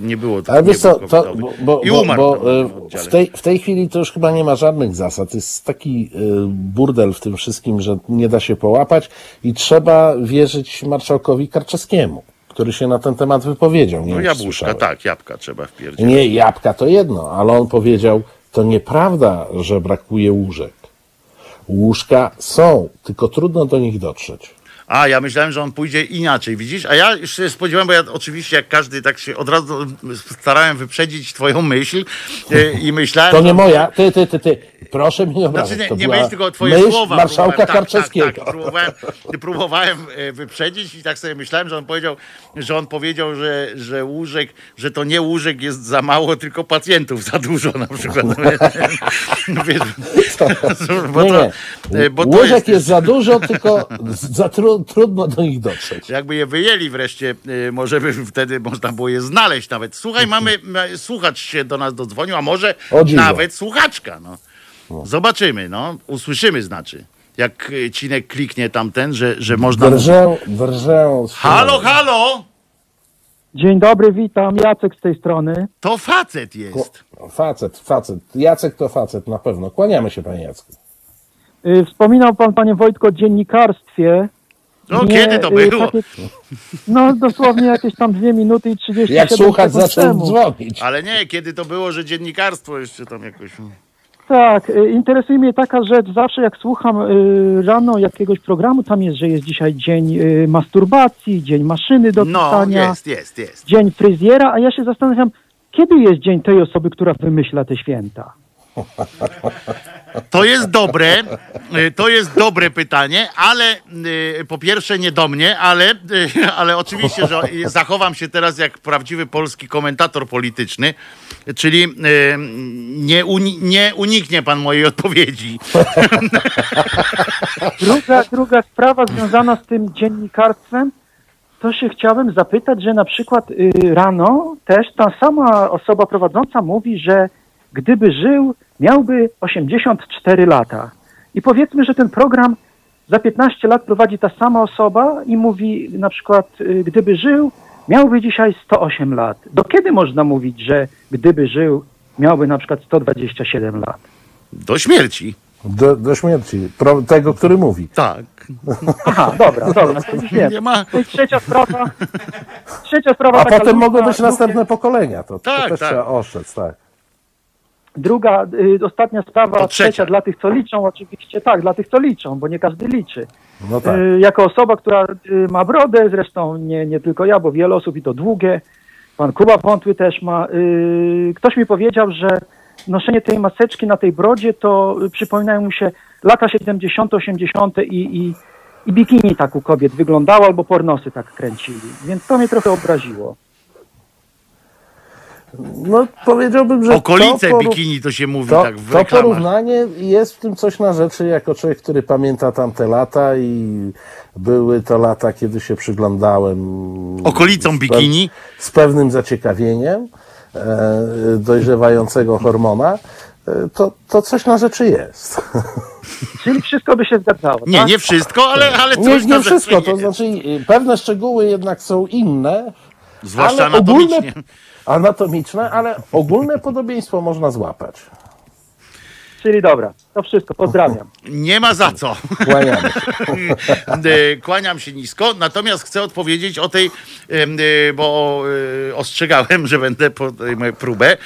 nie było Ale nie wiesz co, to, bo, bo, I bo, umarł bo oddziale. w, tej, w tej chwili to już chyba nie ma żadnych zasad. Jest taki burdel w tym wszystkim, że nie da się połapać i trzeba wierzyć marszałkowi Karczewskiemu, który się na ten temat wypowiedział. Nie No jabłuszka, tak, jabłka trzeba wpierdzieć. Nie, jabłka to jedno, ale on powiedział, to nieprawda, że brakuje łóżek. Łóżka są, tylko trudno do nich dotrzeć. A, ja myślałem, że on pójdzie inaczej, widzisz? A ja już się spodziewałem, bo ja oczywiście jak każdy tak się od razu starałem wyprzedzić twoją myśl e, i myślałem... To nie moja, ty, ty, ty, ty. Proszę mi nie obrażać. Znaczy nie, to nie myśl, tylko twoje myśl słowa. marszałka próbowałem. Karczewskiego. Tak, tak, tak. Próbowałem, próbowałem e, wyprzedzić i tak sobie myślałem, że on powiedział, że on powiedział, że, że łóżek, że to nie łóżek jest za mało, tylko pacjentów za dużo na przykład. No wiesz, bo nie, to, nie. e, bo to Łóżek jest, za dużo, tylko za tru, trudno do nich dotrzeć. Jakby je wyjęli wreszcie, y, może by wtedy można było je znaleźć nawet. Słuchaj, mamy, ma- słuchacz się do nas dodzwonił, a może nawet słuchaczka. No. Zobaczymy, no. Usłyszymy znaczy. Jak y, Cinek kliknie tamten, że, że można... Drżę, drżę. Halo, halo! Dzień dobry, witam. Jacek z tej strony. To facet jest. Facet, facet. Jacek to facet, na pewno. Kłaniamy się, panie Jacku. Y, Wspominał pan, panie Wojtko, o dziennikarstwie. No Mnie, kiedy to y, było? takie- No dosłownie jakieś tam dwie minuty i 37 Jak sekund zaczął dzwonić. Ale nie, kiedy to było, że dziennikarstwo jeszcze tam jakoś... Tak, y, interesuje mnie taka rzecz, zawsze jak słucham y, rano jakiegoś programu, tam jest, że jest dzisiaj dzień y, masturbacji, dzień maszyny do No, pisania, jest, jest, jest. dzień fryzjera, a ja się zastanawiam, kiedy jest dzień tej osoby, która wymyśla te święta? To jest dobre, y, to jest dobre pytanie, ale y, po pierwsze nie do mnie, ale, y, ale oczywiście, że zachowam się teraz jak prawdziwy polski komentator polityczny, czyli nie, uni- nie uniknie pan mojej odpowiedzi. Druga, druga sprawa związana z tym dziennikarstwem, to się chciałem zapytać, że na przykład rano też ta sama osoba prowadząca mówi, że gdyby żył, miałby 84 lata. I powiedzmy, że ten program za 15 lat prowadzi ta sama osoba i mówi na przykład, y, gdyby żył, miałby dzisiaj 108 lat. Do kiedy można mówić, że gdyby żył, miałby na przykład 127 lat? Do śmierci. Do, do śmierci. Pro, tego, który mówi. Tak. Aha, dobra, dobra, to wiem. Nie ma. I trzecia sprawa. Trzecia sprawa A potem mogą być następne pokolenia. To, to Tak, też tak. trzeba oszczędz, tak. Druga, y, ostatnia sprawa, trzecia. trzecia dla tych, co liczą, oczywiście tak, dla tych, co liczą, bo nie każdy liczy. No tak. Y, jako osoba, która y, ma brodę, zresztą nie, nie tylko ja, bo wiele osób i to długie, pan Kuba Wątły też ma, y, ktoś mi powiedział, że noszenie tej maseczki na tej brodzie to y, przypominają mu się lata 70., 80. i, i, i bikini tak u kobiet wyglądało, albo pornosy tak kręcili, więc to mnie trochę obraziło. No powiedziałbym, że Okolice to, bikini to się mówi to, tak w to reklamach. porównanie jest w tym coś na rzeczy, jako człowiek, który pamięta tamte lata i były to lata, kiedy się przyglądałem Okolicą bikini. z pewnym zaciekawieniem e, dojrzewającego hormona. E, to, to coś na rzeczy jest. Czyli wszystko by się zgadzało, Nie, tak? nie wszystko, ale, ale coś Nie, na nie wszystko, rzeczy to jest. znaczy y, pewne szczegóły jednak są inne, Zwłaszcza ale ogólne, anatomicznie. Anatomiczne, ale ogólne podobieństwo można złapać. Czyli dobra, to wszystko, pozdrawiam. Nie ma za co. Kłaniamy się. E, Kłaniam się nisko, natomiast chcę odpowiedzieć o tej, e, bo e, ostrzegałem, że będę podejmę próbę.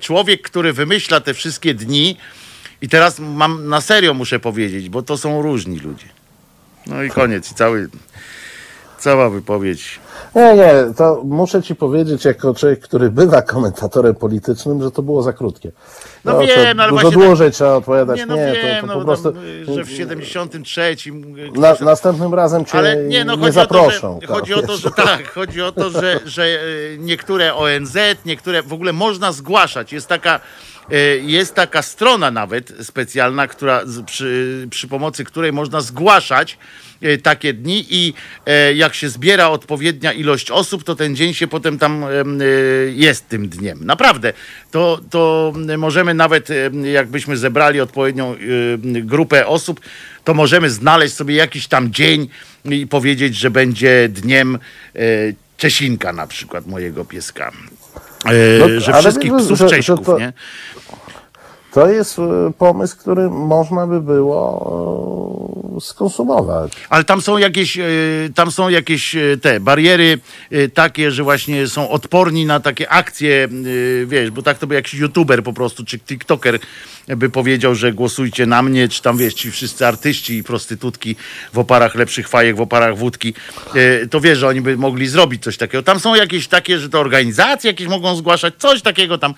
Człowiek, który wymyśla te wszystkie dni i teraz mam na serio muszę powiedzieć, bo to są różni ludzie. No i koniec, i cały, cała wypowiedź. Nie, nie, to muszę ci powiedzieć, jako człowiek, który bywa komentatorem politycznym, że to było za krótkie. No to wiem, ale Dużo tak- dłużej trzeba odpowiadać. Nie, Nie, no wiem, to, to no, po prostu. tam, że w 73 Na, następnym razem cię Ale nie, nie, no nie o to, zaproszą. że, chodzi o to, wiesz. że tak, chodzi o to, że, że e, niektóre ONZ, niektóre w ogóle można zgłaszać. Jest taka, jest taka strona nawet specjalna, która przy, przy pomocy której można zgłaszać e, takie dni i e, jak się zbiera odpowiednia ilość osób, to ten dzień się potem tam e, jest tym dniem. Naprawdę. To, to możemy nawet, jakbyśmy zebrali odpowiednią e, grupę osób, to możemy znaleźć sobie jakiś tam dzień i powiedzieć, że będzie dniem e, Czesinka na przykład mojego pieska. E, No, że wszystkich psów że- to- nie? To jest e, pomysł, który można by było e, skonsumować. Ale tam są jakieś, e, tam są jakieś te bariery takie, że właśnie są odporni na takie akcje, wiesz, bo tak to by jakiś youtuber po prostu, czy tiktoker by powiedział, że głosujcie na mnie, czy tam wiesz, ci wszyscy artyści i prostytutki w oparach lepszych fajek, w oparach wódki, to wiesz, że oni by mogli zrobić coś takiego. Tam są jakieś takie, że to organizacje jakieś mogą zgłaszać, coś takiego tam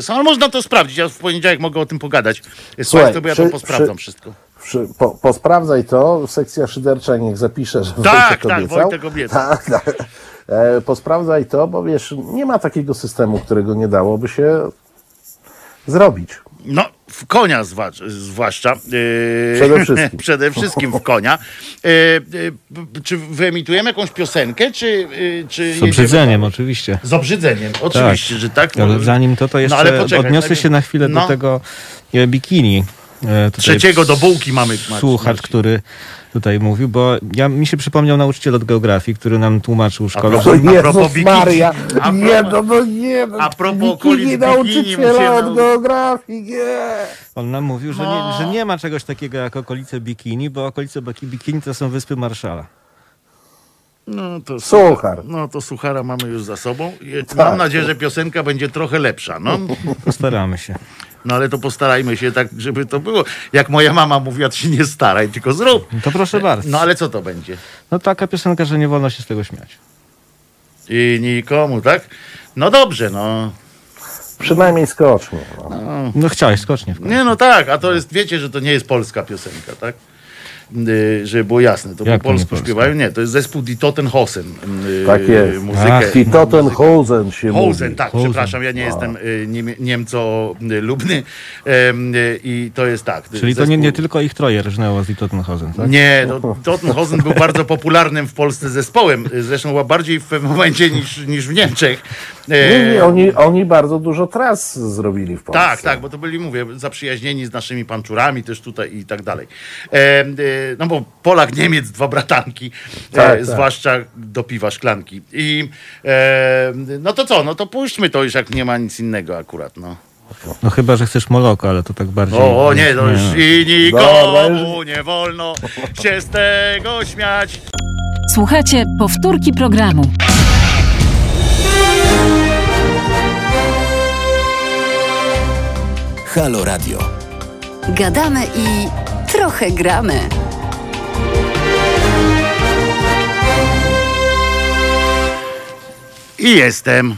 są, ale można to sprawdzić. Ja w mogę o tym pogadać. Słuchaj, Słuchaj, to bo ja przy- to posprawdzam przy- wszystko. Przy, po, posprawdzaj to, sekcja szydercza niech zapisze, że Tak, Wojtek tak, obiecał. Wojtek obiecał. Tak, tak. E, posprawdzaj to, bo wiesz, nie ma takiego systemu, którego nie dałoby się zrobić. No, w konia zwła- zwłaszcza. Yy, Przede wszystkim. przede wszystkim w konia. Yy, yy, czy wyemitujemy jakąś piosenkę, czy, yy, czy Z obrzydzeniem oczywiście. Z obrzydzeniem, oczywiście, że tak. Ale zanim to, to jeszcze No, ale poczekaj, odniosę tak- się na chwilę no. do tego e, bikini. E, tutaj Trzeciego do bułki mamy. Słuchacz, który tutaj mówił, bo ja, mi się przypomniał nauczyciel od geografii, który nam tłumaczył w szkole, propos- A propos bikini. Maria, A nie, propos- no, no nie, no, a propos bikini okolic nauczyciela od geografii, nie. on nam mówił, że No. nie, że nie ma czegoś takiego jak okolice bikini, bo okolice biki- bikini to są wyspy Marszala. No to, Suchar. no to suchara mamy już za sobą. Tak. Mam nadzieję, że piosenka będzie trochę lepsza. No. Postaramy się. No ale to postarajmy się tak, żeby to było. Jak moja mama mówiła, to się nie staraj, tylko zrób. To proszę bardzo. No ale co to będzie? No taka piosenka, że nie wolno się z tego śmiać. I nikomu, tak? No dobrze, no. Przynajmniej skocznie. No. No chciałeś skocznie w końcu. Nie, no tak, a to jest, wiecie, że to nie jest polska piosenka, tak? Yy, żeby było jasne, to Jak po to nie polsku śpiewają. Nie, to jest zespół Die Totenhosen. Yy, Tak jest. Muzykę. Ach, I Tottenhausen się Hosen, mówi. tak, Hosen. przepraszam, ja nie jestem y, niemie- Niemco-lubny Em, y, i to jest tak. Czyli to zespół- nie, nie tylko ich troje rżnęło z Tottenhausen, tak? Nie, no, Tottenhausen był bardzo popularnym w Polsce zespołem, zresztą chyba bardziej w pewnym momencie niż, niż w Niemczech. E, Nie, nie, oni, oni bardzo dużo tras zrobili w Polsce. Tak, tak, bo to byli, mówię, zaprzyjaźnieni z naszymi panczurami też tutaj i tak dalej. E, no bo Polak, Niemiec, dwa bratanki, Tak, e, tak. zwłaszcza do piwa szklanki. I e, no to co, no to puśćmy to już, jak nie ma nic innego akurat, no. No chyba, że chcesz Moloko, ale to tak bardziej... O, o nie, to już i nikomu nie wolno się z tego śmiać. Słuchajcie powtórki programu. Halo Radio. Gadamy i trochę gramy. I jestem.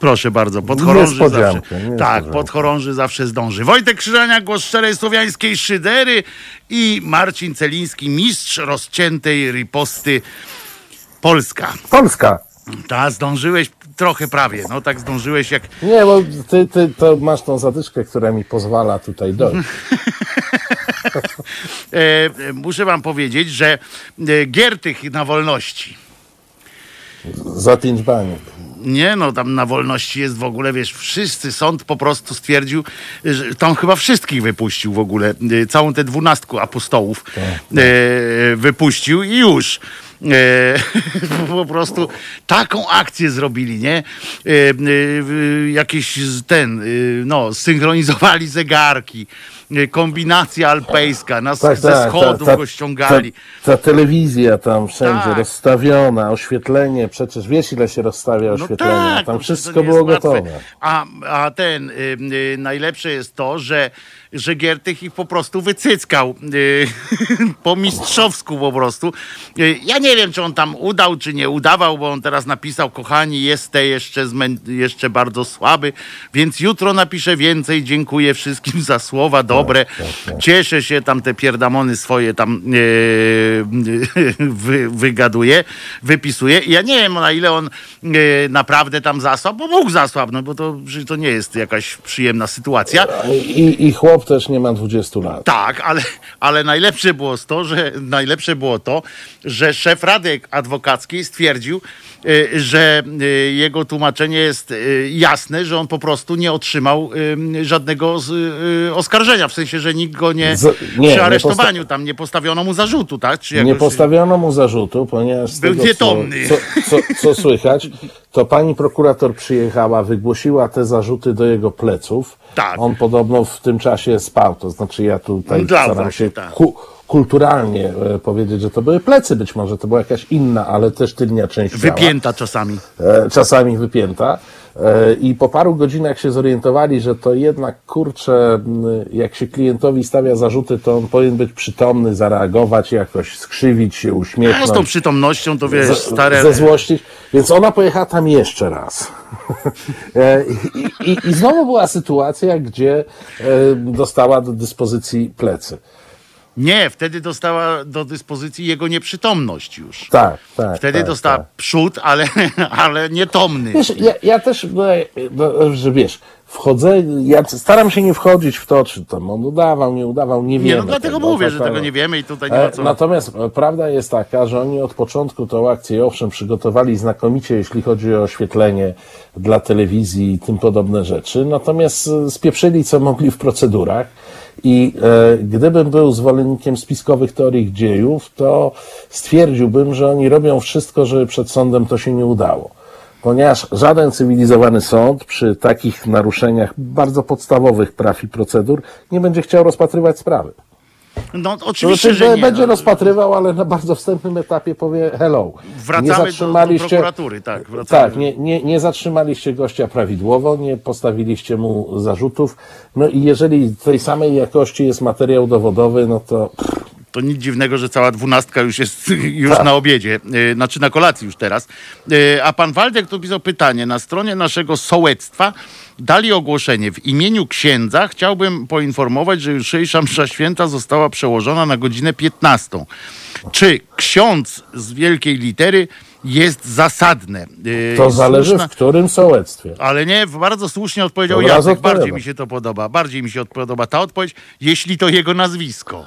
Proszę bardzo, podchorąży zawsze. Tak, podchorąży zawsze zdąży. Wojtek Krzyżania, głos szczerej słowiańskiej szydery i Marcin Celiński, mistrz rozciętej riposty Polska. Polska. Ta, zdążyłeś trochę prawie, no tak zdążyłeś jak... Nie, bo ty, ty to masz tą zatyczkę, która mi pozwala tutaj dojść. E, e, muszę wam powiedzieć, że e, Giertych na wolności, Za pięć baniek. Nie, no tam na wolności jest w ogóle, wiesz, wszyscy sąd po prostu stwierdził, że tam chyba wszystkich wypuścił w ogóle, y, całą tę dwunastku apostołów e, wypuścił i już. E, po prostu taką akcję zrobili, nie? E, e, jakieś z- ten, no, synchronizowali zegarki, kombinacja alpejska, nas Tak, ze tak, schodów ta, go ściągali. Ta, ta telewizja tam wszędzie Tak. rozstawiona, oświetlenie, przecież wiesz ile się rozstawia oświetlenia. tak, tam to wszystko było gotowe. A, a ten, y, y, najlepsze jest to, że, że Giertych ich po prostu wycyckał y, po mistrzowsku po prostu. Y, ja nie wiem, czy on tam udał, czy nie udawał, bo on teraz napisał, kochani, jeste jeszcze, jeszcze bardzo słaby, więc jutro napiszę więcej, dziękuję wszystkim za słowa dobre, cieszę się, tam te pierdamony swoje tam y, wy, wygaduje, wypisuje. Ja nie wiem, na ile on naprawdę tam zasłabł, bo mógł zasłabnąć, no bo to, to nie jest jakaś przyjemna sytuacja. I, I chłop też nie ma 20 lat. Tak, ale, ale najlepsze było to, że najlepsze było to, że szef Rady Adwokackiej stwierdził, y, że y, jego tłumaczenie jest y, jasne, że on po prostu nie otrzymał żadnego oskarżenia, w sensie, że nikt go nie, Z- nie, przy nie aresztowaniu tam nie postawiono mu zarzutu, tak? Czy Nie jakoś- postawiono mu zarzutu, ponieważ Był tego, co, nietomny. co, co, co słychać, to pani prokurator przyjechała, wygłosiła te zarzuty do jego pleców. Tak. On podobno w tym czasie spał, to znaczy ja tutaj Mdlał staram właśnie, się tak. ku, kulturalnie e, powiedzieć, że to były plecy, być może to była jakaś inna, ale też tylnia część ciała. Wypięta czasami. e, czasami wypięta. E, I po paru godzinach się zorientowali, że to jednak kurczę, jak się klientowi stawia zarzuty, to on powinien być przytomny, zareagować, jakoś skrzywić się, A z tą uśmiechnąć, przytomnością to wiesz, stare... ze złości. Więc ona pojechała tam jeszcze raz. I, i, I znowu była sytuacja, gdzie dostała do dyspozycji plecy. Nie, wtedy dostała do dyspozycji jego nieprzytomność już. Tak, tak. Wtedy tak, dostała tak. przód, ale, ale nietomny. Wiesz, ja, ja też, no, no, że wiesz, wchodzę, ja staram się nie wchodzić w to, czy tam on udawał, nie udawał, nie wiemy. Nie, no dlatego tego, mówię, tak, że tak. tego nie wiemy i tutaj nie E, ma co... Natomiast prawda jest taka, że oni od początku tą akcję, owszem, przygotowali znakomicie, jeśli chodzi o oświetlenie dla telewizji i tym podobne rzeczy, natomiast e, spieprzyli, co mogli w procedurach. I e, gdybym był zwolennikiem spiskowych teorii dziejów, to stwierdziłbym, że oni robią wszystko, żeby przed sądem to się nie udało. Ponieważ żaden cywilizowany sąd przy takich naruszeniach bardzo podstawowych praw i procedur nie będzie chciał rozpatrywać sprawy. No To oczywiście, znaczy, że nie. będzie no. rozpatrywał, ale na bardzo wstępnym etapie powie hello. Wracamy nie do- do zatrzymaliście, prokuratury, tak, wracamy. Tak, nie, nie, nie zatrzymaliście gościa prawidłowo, nie postawiliście mu zarzutów. No i jeżeli tej samej jakości jest materiał dowodowy, no to To nic dziwnego, że cała dwunastka już jest już Tak. na obiedzie, yy, znaczy na kolacji już teraz. Yy, a pan Waldek tu pisał pytanie. Na stronie naszego sołectwa dali ogłoszenie. W imieniu księdza chciałbym poinformować, że jutrzejsza msza święta została przełożona na godzinę 15. Czy ksiądz z wielkiej litery jest zasadne? Yy, to zależy słuszna- w którym sołectwie. Ale nie, bardzo słusznie odpowiedział Jacek. Bardziej mi się to podoba. Bardziej mi się podoba ta odpowiedź, jeśli to jego nazwisko.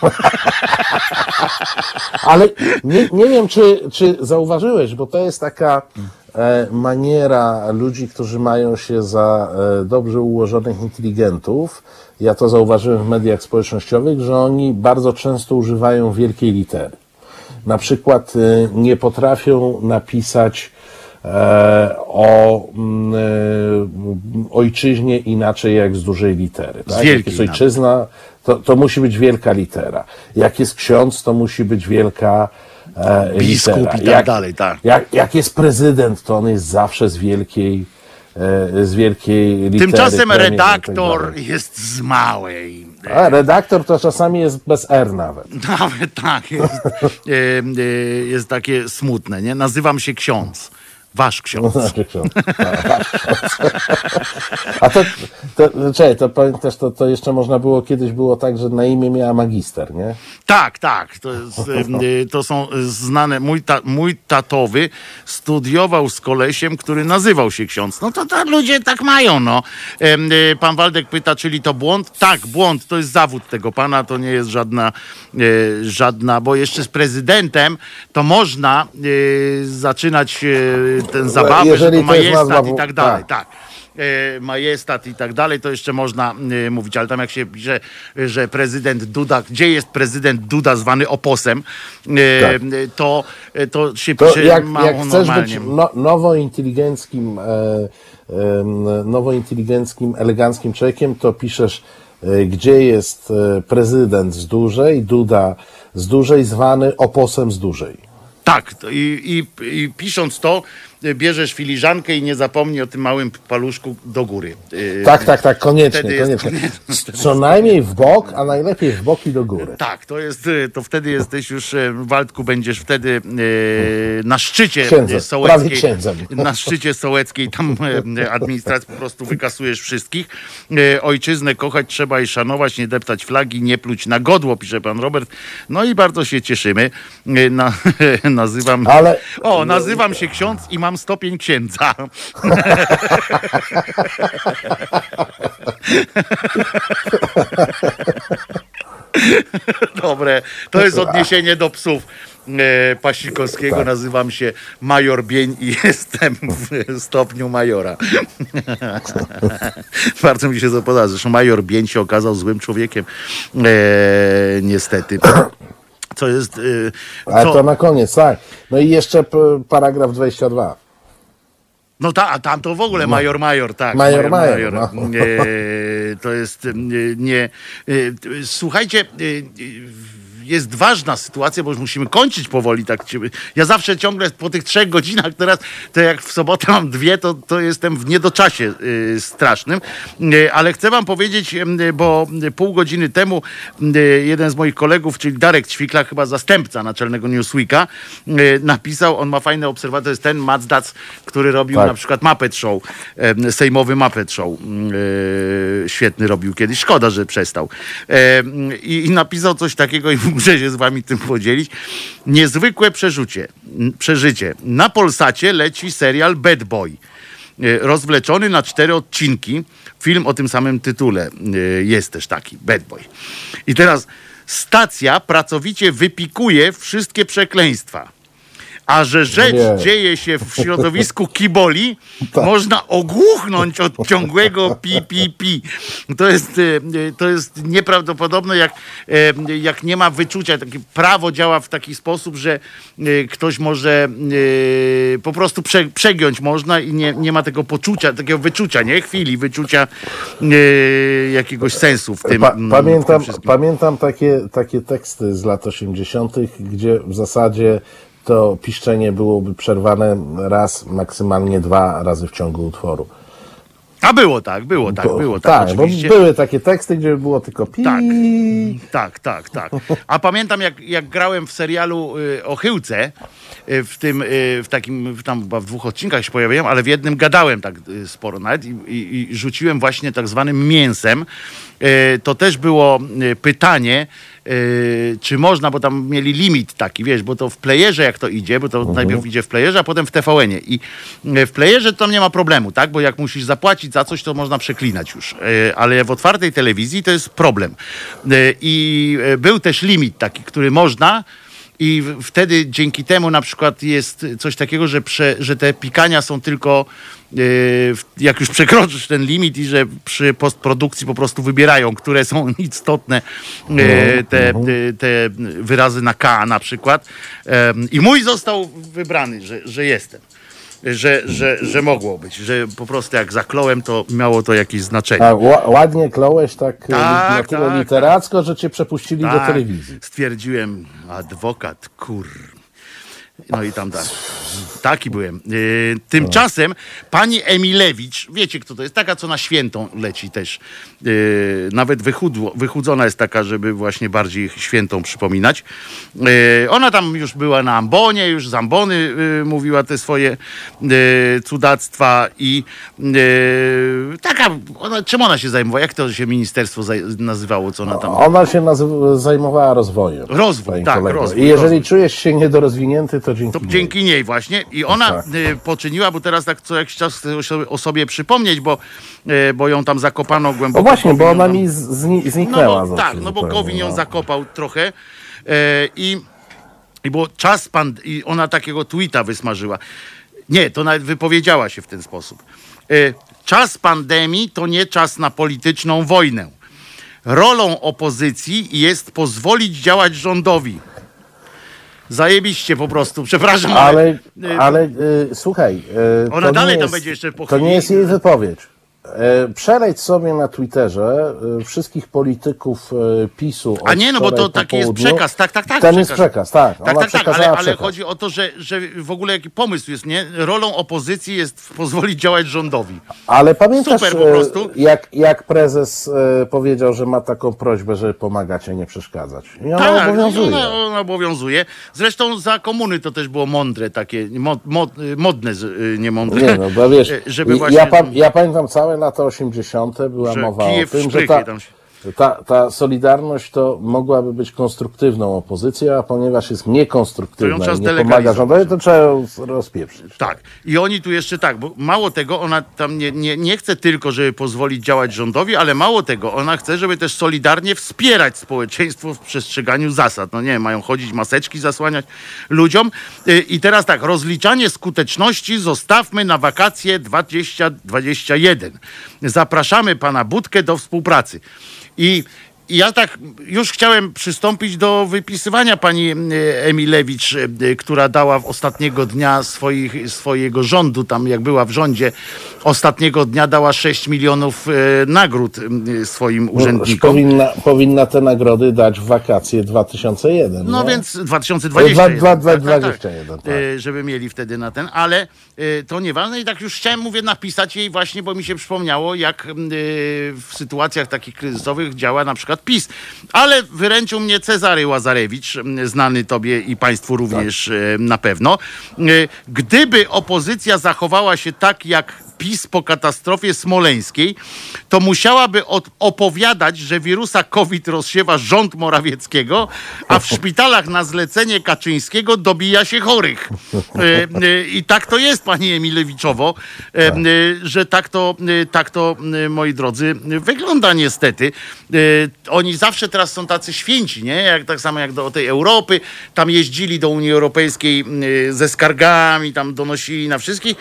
Ale nie, nie wiem, czy, czy zauważyłeś, bo to jest taka e, maniera ludzi, którzy mają się za e, dobrze ułożonych inteligentów. Ja to zauważyłem w mediach społecznościowych, że oni bardzo często używają wielkiej litery. Na przykład e, nie potrafią napisać o mm, ojczyźnie inaczej jak z dużej litery. Tak? Jak wielkiej jest ojczyzna, to, to musi być wielka litera. Jak jest ksiądz, to musi być wielka e, Biskup litera. i tak dalej, tak. Jak, jak jest prezydent, to on jest zawsze z wielkiej, e, z wielkiej litery. Tymczasem premier i tak redaktor dalej. jest z małej. A, redaktor to czasami jest bez R nawet. Nawet tak, jest, e, e, jest takie smutne, nie? Nazywam się ksiądz. Wasz ksiądz. Znaczy ksiądz. A to, to, czekaj, to pamiętasz, to, to jeszcze można było, kiedyś było tak, że na imię miała magister, nie? Tak, tak. To, jest, e, to są znane. Mój, ta, mój tatowy studiował z kolesiem, który nazywał się ksiądz. No to, to ludzie tak mają, no. E, Pan Waldek pyta, czyli to błąd? Tak, błąd. To jest zawód tego pana, to nie jest żadna, e, żadna bo jeszcze z prezydentem to można e, zaczynać e, tę zabawę, że jeżeli to to jest majestat nazwa- i tak dalej. tak. Tak e, majestat i tak dalej, to jeszcze można e, mówić, ale tam jak się pisze, że prezydent Duda, gdzie jest prezydent Duda zwany oposem, e, Tak. e, to, e, to się To pisze jak, mało jak chcesz normalnie. być no, nowointeligenckim, e, em, nowointeligenckim, eleganckim człowiekiem, to piszesz, e, gdzie jest e, prezydent z dużej, Duda z dużej, zwany oposem z dużej. Tak, i, i, i pisząc to, e, bierzesz filiżankę i nie zapomnij o tym małym paluszku do góry. E, Tak, tak, tak, koniecznie, jest- koniecznie. Co najmniej w bok, a najlepiej w bok i do góry. Tak, to jest, e, to wtedy jesteś już, e, Waldku, będziesz wtedy na szczycie Księdzem, sołeckiej. księdzem. Na szczycie sołeckiej, tam administracji po prostu wykasujesz wszystkich. Ojczyznę kochać trzeba i szanować, nie deptać flagi, nie pluć na godło, pisze pan Robert. No i bardzo się cieszymy. Na, nazywam, Ale- o, nazywam się ksiądz i mam stopień księdza. Dobre, to jest odniesienie do psów e, Pasikowskiego. Tak. Nazywam się Major Bień i jestem w stopniu majora. Bardzo mi się to podoba. Zresztą Major Bień się okazał złym człowiekiem. E, niestety. Co jest... E, Ale co, to na koniec, tak. No i jeszcze paragraf 22. No ta, a tam to w ogóle major, major, tak. Major, major, no. E, to jest e, nie. E, słuchajcie, e, jest ważna sytuacja, bo już musimy kończyć powoli. Tak, ja zawsze ciągle po tych trzech godzinach teraz, to jak w sobotę mam dwie, to, to jestem w niedoczasie e, strasznym. E, ale chcę wam powiedzieć, e, bo pół godziny temu e, jeden z moich kolegów, czyli Darek Ćwikla, chyba zastępca naczelnego Newsweeka, napisał, on ma fajne obserwacje, to jest ten Mazdac, który robił Tak. na przykład Muppet Show, sejmowy Muppet Show. Świetny robił kiedyś, szkoda, że przestał. I napisał coś takiego i muszę się z wami tym podzielić. Niezwykłe przerzucie, m, przeżycie. Na Polsacie leci serial Bad Boy. E, Rozwleczony na cztery odcinki. Film o tym samym tytule e, jest też taki, Bad Boy. I teraz stacja pracowicie wypikuje wszystkie przekleństwa. A że rzecz Nie. dzieje się w środowisku kiboli, można ogłuchnąć od ciągłego pi, pi, pi. To jest, e, to jest nieprawdopodobne, jak, e, jak nie ma wyczucia. Takie prawo działa w taki sposób, że e, ktoś może po prostu prze, przegiąć można i nie, nie ma tego poczucia, takiego wyczucia, nie? Chwili, wyczucia jakiegoś sensu w tym. Pa, mm, w pamiętam tym pamiętam takie, takie teksty z lat 80., gdzie w zasadzie to piszczenie byłoby przerwane raz, maksymalnie dwa razy w ciągu utworu. A było tak, było tak, Bo- było tak, tak bo oczywiście. były takie teksty, gdzie było tylko pi. Tak. Tak, tak, tak. A pamiętam, jak, jak grałem w serialu y, o Chyłce, y, w tym, y, w takim, w tam chyba w dwóch odcinkach się pojawiłem, ale w jednym gadałem tak y, sporo nawet i, i, i rzuciłem właśnie tak zwanym mięsem. Y, to też było y, pytanie, y, czy można, bo tam mieli limit taki, wiesz, bo to w playerze jak to idzie, bo to najpierw idzie w playerze, a potem w TVN-ie. I y, w playerze to tam nie ma problemu, tak? Bo jak musisz zapłacić za coś, to można przeklinać już. Y, Ale w otwartej telewizji to jest problem. I był też limit taki, który można I wtedy dzięki temu na przykład jest coś takiego, że, prze, że te pikania są tylko e, jak już przekroczysz ten limit i że przy postprodukcji po prostu wybierają, które są istotne e, te, te, te wyrazy na K na przykład. I mój został wybrany, że, że jestem. Że, że, że mogło być, że po prostu jak zakląłem, to miało to jakieś znaczenie. A, ła- ładnie kląłeś tak, Tak, na tyle tak, literacko, że cię przepuścili do Tak, telewizji. Stwierdziłem, adwokat, kur. No i tam tak. Taki byłem. Yy, tymczasem pani Emilewicz, wiecie kto to jest? Taka, co na świętą leci też. Yy, nawet wychudło, wychudzona jest taka, żeby właśnie bardziej świętą przypominać. Yy, ona tam już była na ambonie, już z ambony yy, mówiła te swoje yy, cudactwa i yy, taka, ona, czym ona się zajmowała? Jak to się ministerstwo nazywało, co ona tam... Ona się zajmowała rozwojem. Rozwój, tak, kolego. rozwój, I jeżeli rozwój. czujesz się niedorozwinięty, to dzięki To niej. dzięki niej właśnie. I ona Tak. y, poczyniła, bo teraz tak co jakiś czas o sobie- przypomnieć, bo, y, bo ją tam zakopano głęboko. No właśnie, bo ona tam- mi zni- No zniknęła. bo, z tak, no bo Gowin ją no. zakopał trochę e, i, i było czas pan i ona takiego tweeta wysmażyła. Nie, to nawet wypowiedziała się w ten sposób. Czas pandemii to nie czas na polityczną wojnę. Rolą opozycji jest pozwolić działać rządowi. Zajebiście po prostu, przepraszam, ale, Ale, y, ale y, słuchaj. y, Ona to dalej nie tam jest, będzie jeszcze po To nie jest jej wypowiedź. E, Przeleć sobie na Twitterze y, wszystkich polityków y, PiSu. A nie, no bo to taki jest przekaz, tak, tak, tak. Ten jest przekaz, tak. Tak, tak, tak, ale, ale przekaz. chodzi o to, że, że w ogóle jaki pomysł jest, nie? Rolą opozycji jest pozwolić działać rządowi. Ale pamiętasz, Super po e, prostu. Jak, jak prezes e, powiedział, że ma taką prośbę, żeby pomagać, a nie przeszkadzać. I ona Tak, obowiązuje. Ona, ona obowiązuje. Zresztą za komuny to też było mądre, takie mod, mod, modne, y, nie mądre. Nie no, bo wiesz, żeby właśnie, ja, pa, ja pamiętam całe lata 80. była że mowa o tym, że ta, tam się- ta, ta Solidarność to mogłaby być konstruktywną opozycją, a ponieważ jest niekonstruktywna i nie pomaga rządowi, to trzeba ją rozpieprzyć. Tak. I oni tu jeszcze tak, bo mało tego, ona tam nie, nie, nie chce tylko, żeby pozwolić działać rządowi, ale mało tego, ona chce, żeby też solidarnie wspierać społeczeństwo w przestrzeganiu zasad. No nie, mają chodzić maseczki, zasłaniać ludziom. Y, I teraz tak, rozliczanie skuteczności zostawmy na wakacje 2021. Zapraszamy pana Budkę do współpracy. I ja tak już chciałem przystąpić do wypisywania pani e, Emilewicz, e, która dała w ostatniego dnia swoich, swojego rządu, tam jak była w rządzie, ostatniego dnia dała 6 milionów e, nagród swoim No, urzędnikom. powinna, powinna te nagrody dać w wakacje 2001. No nie? więc 2021. Dwa- dwa- tak, tak, 21, tak. tak. Żeby mieli wtedy na ten, ale to nieważne i tak już chciałem, mówię, napisać jej właśnie, bo mi się przypomniało, jak w sytuacjach takich kryzysowych działa na przykład PiS. Ale wyręczył mnie Cezary Łazarewicz, znany tobie i państwu również e, na pewno. E, Gdyby opozycja zachowała się tak, jak PiS po katastrofie smoleńskiej, to musiałaby opowiadać, że wirusa COVID rozsiewa rząd Morawieckiego, a w szpitalach na zlecenie Kaczyńskiego dobija się chorych. E, e, I tak to jest, pani Emilewiczowo, e, że tak to, tak to, moi drodzy, wygląda niestety. Oni zawsze teraz są tacy święci, nie? Jak, tak samo jak do tej Europy, tam jeździli do Unii Europejskiej ze skargami, tam donosili na wszystkich,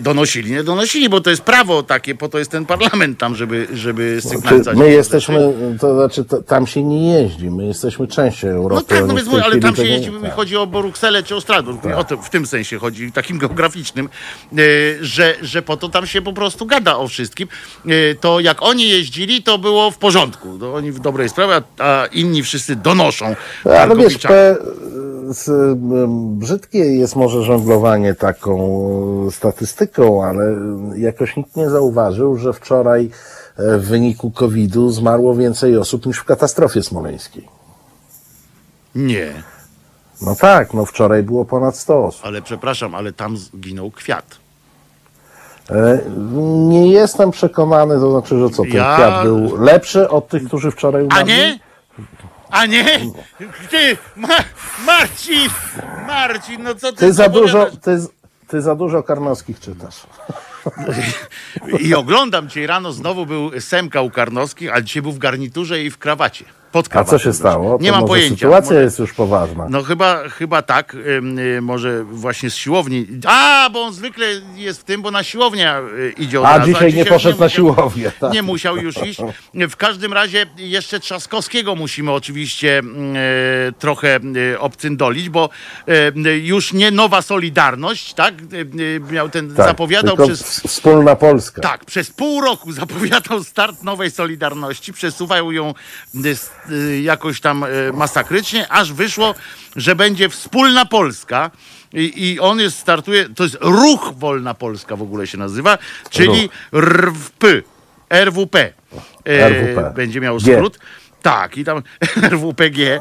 donosili, nie donosili, bo to jest prawo takie, po to jest ten parlament tam, żeby, żeby sygnalizować. my te jesteśmy, to znaczy to, tam się nie jeździ, my jesteśmy częścią Europy. No tak, no więc mówię, ale tam się jeździ, tak. chodzi o Brukselę czy o Strasburg. O to, w tym sensie chodzi, takim geograficznym, e, że, że po to tam się po prostu gada o wszystkim. E, To jak oni jeździli, to było w porządku. To oni w dobrej sprawie, a, inni wszyscy donoszą. Ale wiesz, pe, z, brzydkie jest może żonglowanie taką statystyką, ale jakoś nikt nie zauważył, że wczoraj e, w wyniku COVID-u zmarło więcej osób niż w katastrofie smoleńskiej. Nie, No tak, no wczoraj było ponad 100 osób. ale przepraszam, ale tam zginął kwiat. E, Nie jestem przekonany, to znaczy, że co, ten Ja- kwiat był lepszy od tych, którzy wczoraj A umarli? nie? A nie? Ty, Ma, Marcin, Marcin, no co ty Ty za dużo, ty, ty za dużo Karnowskich czytasz. I oglądam dzisiaj rano, znowu był Semka u Karnowskich, ale dzisiaj był w garniturze i w krawacie. Pod A krawatem. co się stało? Nie To mam pojęcia. Sytuacja Może- jest już poważna. No chyba, chyba tak, ym, y, może właśnie z siłowni. A, bo on zwykle jest w tym, bo na siłownię y, idzie od A razu. dzisiaj nie poszedł na musiał- siłownię. Tak? Nie musiał już iść. W każdym razie jeszcze Trzaskowskiego musimy oczywiście e, trochę e, obcyndolić, bo e, już nie nowa Solidarność, tak? E, Miał ten, Tak, zapowiadał przez... Wspólna Polska. Tak, przez pół roku zapowiadał start nowej Solidarności, przesuwał ją y, y, jakoś tam y, masakrycznie, aż wyszło, że będzie wspólna Polska. I, I on jest, startuje, to jest Ruch Wolna Polska w ogóle się nazywa, czyli RWP, RWP. E, RWP. Będzie miał G. Tak, i tam RWPG.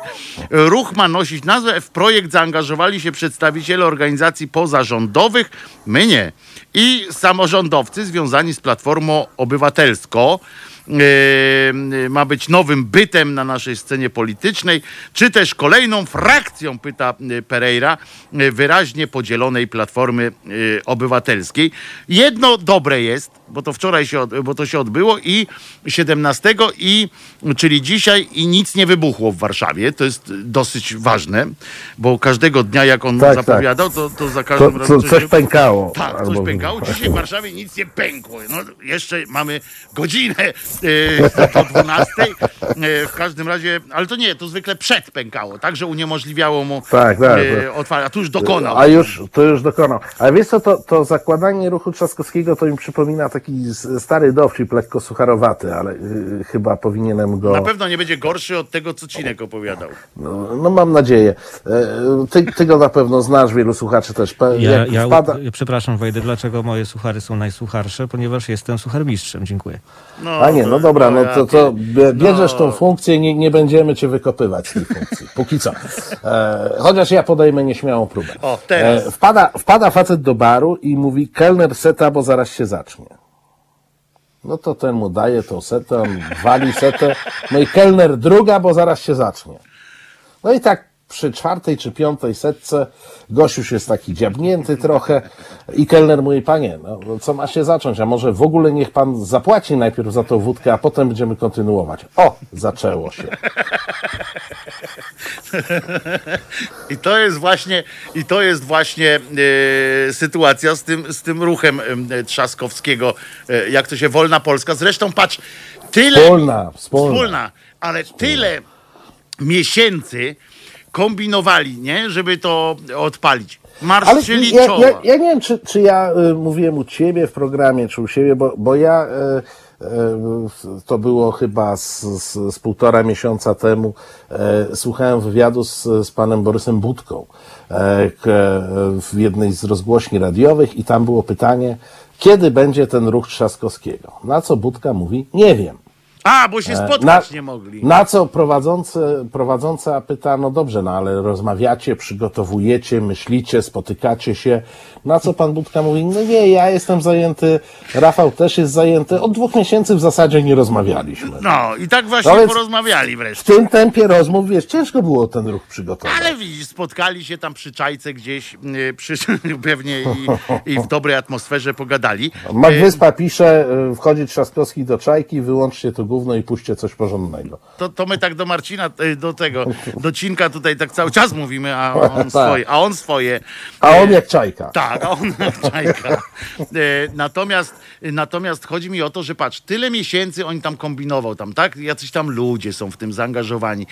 Ruch ma nosić nazwę. W projekt zaangażowali się przedstawiciele organizacji pozarządowych, my nie, i samorządowcy związani z Platformą Obywatelską. Yy, ma być nowym bytem na naszej scenie politycznej, czy też kolejną frakcją, pyta yy, Pereira, yy, wyraźnie podzielonej Platformy yy, Obywatelskiej. Jedno dobre jest, bo to wczoraj się, bo to się odbyło i 17 i czyli dzisiaj i nic nie wybuchło w Warszawie. To jest dosyć ważne, bo każdego dnia jak on Tak, tak. zapowiadał, to, to za każdym To, razem coś pękało. tak, coś Albo- pękało. Dzisiaj w Warszawie nic nie pękło. No, jeszcze mamy godzinę do 12. E, w każdym razie, ale to nie, to zwykle przed pękało, tak, że uniemożliwiało mu Tak, tak. e, otwarcie. A tu już dokonał. A już, to już dokonał. Ale wiesz co, to, to zakładanie ruchu Trzaskowskiego to mi przypomina taki stary dowcip, lekko sucharowaty, ale y, chyba powinienem go... Na pewno nie będzie gorszy od tego, co Cinek opowiadał. No, no mam nadzieję. E, Ty, ty go na pewno znasz, wielu słuchaczy też. Pe- Ja, ja, wpada... ja przepraszam, Wejdę, dlaczego moje suchary są najsucharsze? Ponieważ jestem sucharmistrzem. Dziękuję. No, A nie, no dobra, no to, to bie- bierzesz No. tą funkcję, nie, nie będziemy cię wykopywać z tej funkcji. Póki co. E, chociaż ja podejmę nieśmiałą próbę. O, teraz. E, wpada, wpada facet do baru i mówi, kelner seta, bo zaraz się zacznie. No to ten mu daje tą setę, on wali setę. No i kelner druga, bo zaraz się zacznie. No i tak przy czwartej czy piątej setce już jest taki dziabnięty trochę i kelner mówi, panie, no, no co ma się zacząć, a może w ogóle niech pan zapłaci najpierw za tą wódkę, a potem będziemy kontynuować. O, zaczęło się. I to jest właśnie, i to jest właśnie e, sytuacja z tym, z tym ruchem e, Trzaskowskiego, e, jak to się Wolna Polska. Zresztą patrz, tyle. Wspólna, wspólna. wspólna, ale tyle miesięcy kombinowali, nie, żeby to odpalić. Ale Marszyli ja, ja, ja nie wiem, czy, czy ja y, mówiłem u ciebie w programie, czy u siebie, bo, bo ja y, y, to było chyba z, z, z półtora miesiąca temu, y, słuchałem wywiadu z, z panem Borysem Budką y, k, w jednej z rozgłośni radiowych i tam było pytanie, kiedy będzie ten ruch Trzaskowskiego? Na co Budka mówi, nie wiem. A, bo się E, spotkać nie mogli. Na co prowadzący, prowadząca pyta, no dobrze, no ale rozmawiacie, przygotowujecie, myślicie, spotykacie się. Na co pan Budka mówi, no nie, ja jestem zajęty, Rafał też jest zajęty. Od dwóch miesięcy w zasadzie nie rozmawialiśmy. No i tak właśnie No porozmawiali W wreszcie. tym tempie rozmów, wiesz, ciężko było ten ruch przygotować. Ale widzisz, spotkali się tam przy czajce gdzieś, y, przy, pewnie i, i w dobrej atmosferze pogadali. Mark Wyspa pisze, y, wchodzi Trzaskowski do czajki, wyłączcie to gówno i puśćcie coś porządnego. To, to my tak do Marcina, y, do tego, do Cinka tutaj tak cały czas mówimy, a on Tak. swoje. A on swoje. A on jak czajka. Tak, a on czajka. E, Natomiast, natomiast chodzi mi o to, że patrz, tyle miesięcy on tam kombinował, tam, tak? Jacyś tam ludzie są w tym zaangażowani.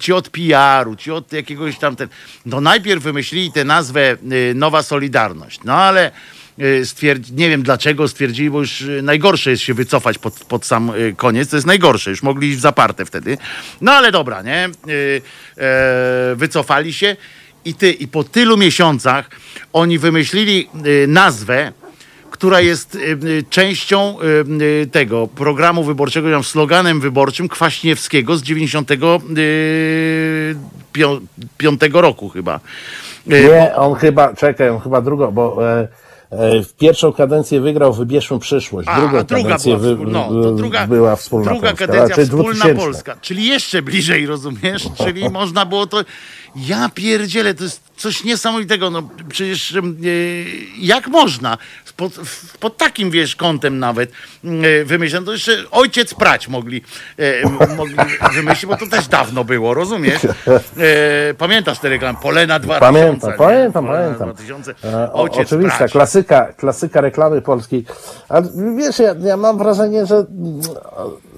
Ci od PR-u, ci od jakiegoś tam ten. No najpierw wymyślili tę nazwę Nowa Solidarność. No ale stwierdzi, nie wiem dlaczego stwierdzili, bo już y, najgorsze jest się wycofać pod, pod sam y, koniec. To jest najgorsze, już mogli iść w zaparte wtedy. No ale dobra, nie? E, Wycofali się. I ty, i po tylu miesiącach oni wymyślili nazwę, która jest częścią tego programu wyborczego, sloganem wyborczym Kwaśniewskiego z 95 roku chyba. Nie, on chyba, czekaj, on chyba drugą, bo e, e, w pierwszą kadencję wygrał Wybierzmy przyszłość, A, drugą a druga kadencję była, wy, no, to druga, była wspólna druga Polska, kadencja wspólna 2000. Polska, czyli jeszcze bliżej, rozumiesz? Czyli można było to... Ja pierdzielę, to jest coś niesamowitego. No przecież e, jak można pod, pod takim, wiesz, kątem nawet e, wymyśleć. No to jeszcze ojciec prać mogli, e, mogli wymyślić, bo to też dawno było, rozumiesz? E, pamiętasz te reklamy? Polena 2000. Pamiętam, nie? pamiętam, Polena pamiętam. 2000. E, o- Ojciec Oczywista, prać. klasyka, klasyka reklamy polskiej. A wiesz, ja, ja mam wrażenie, że,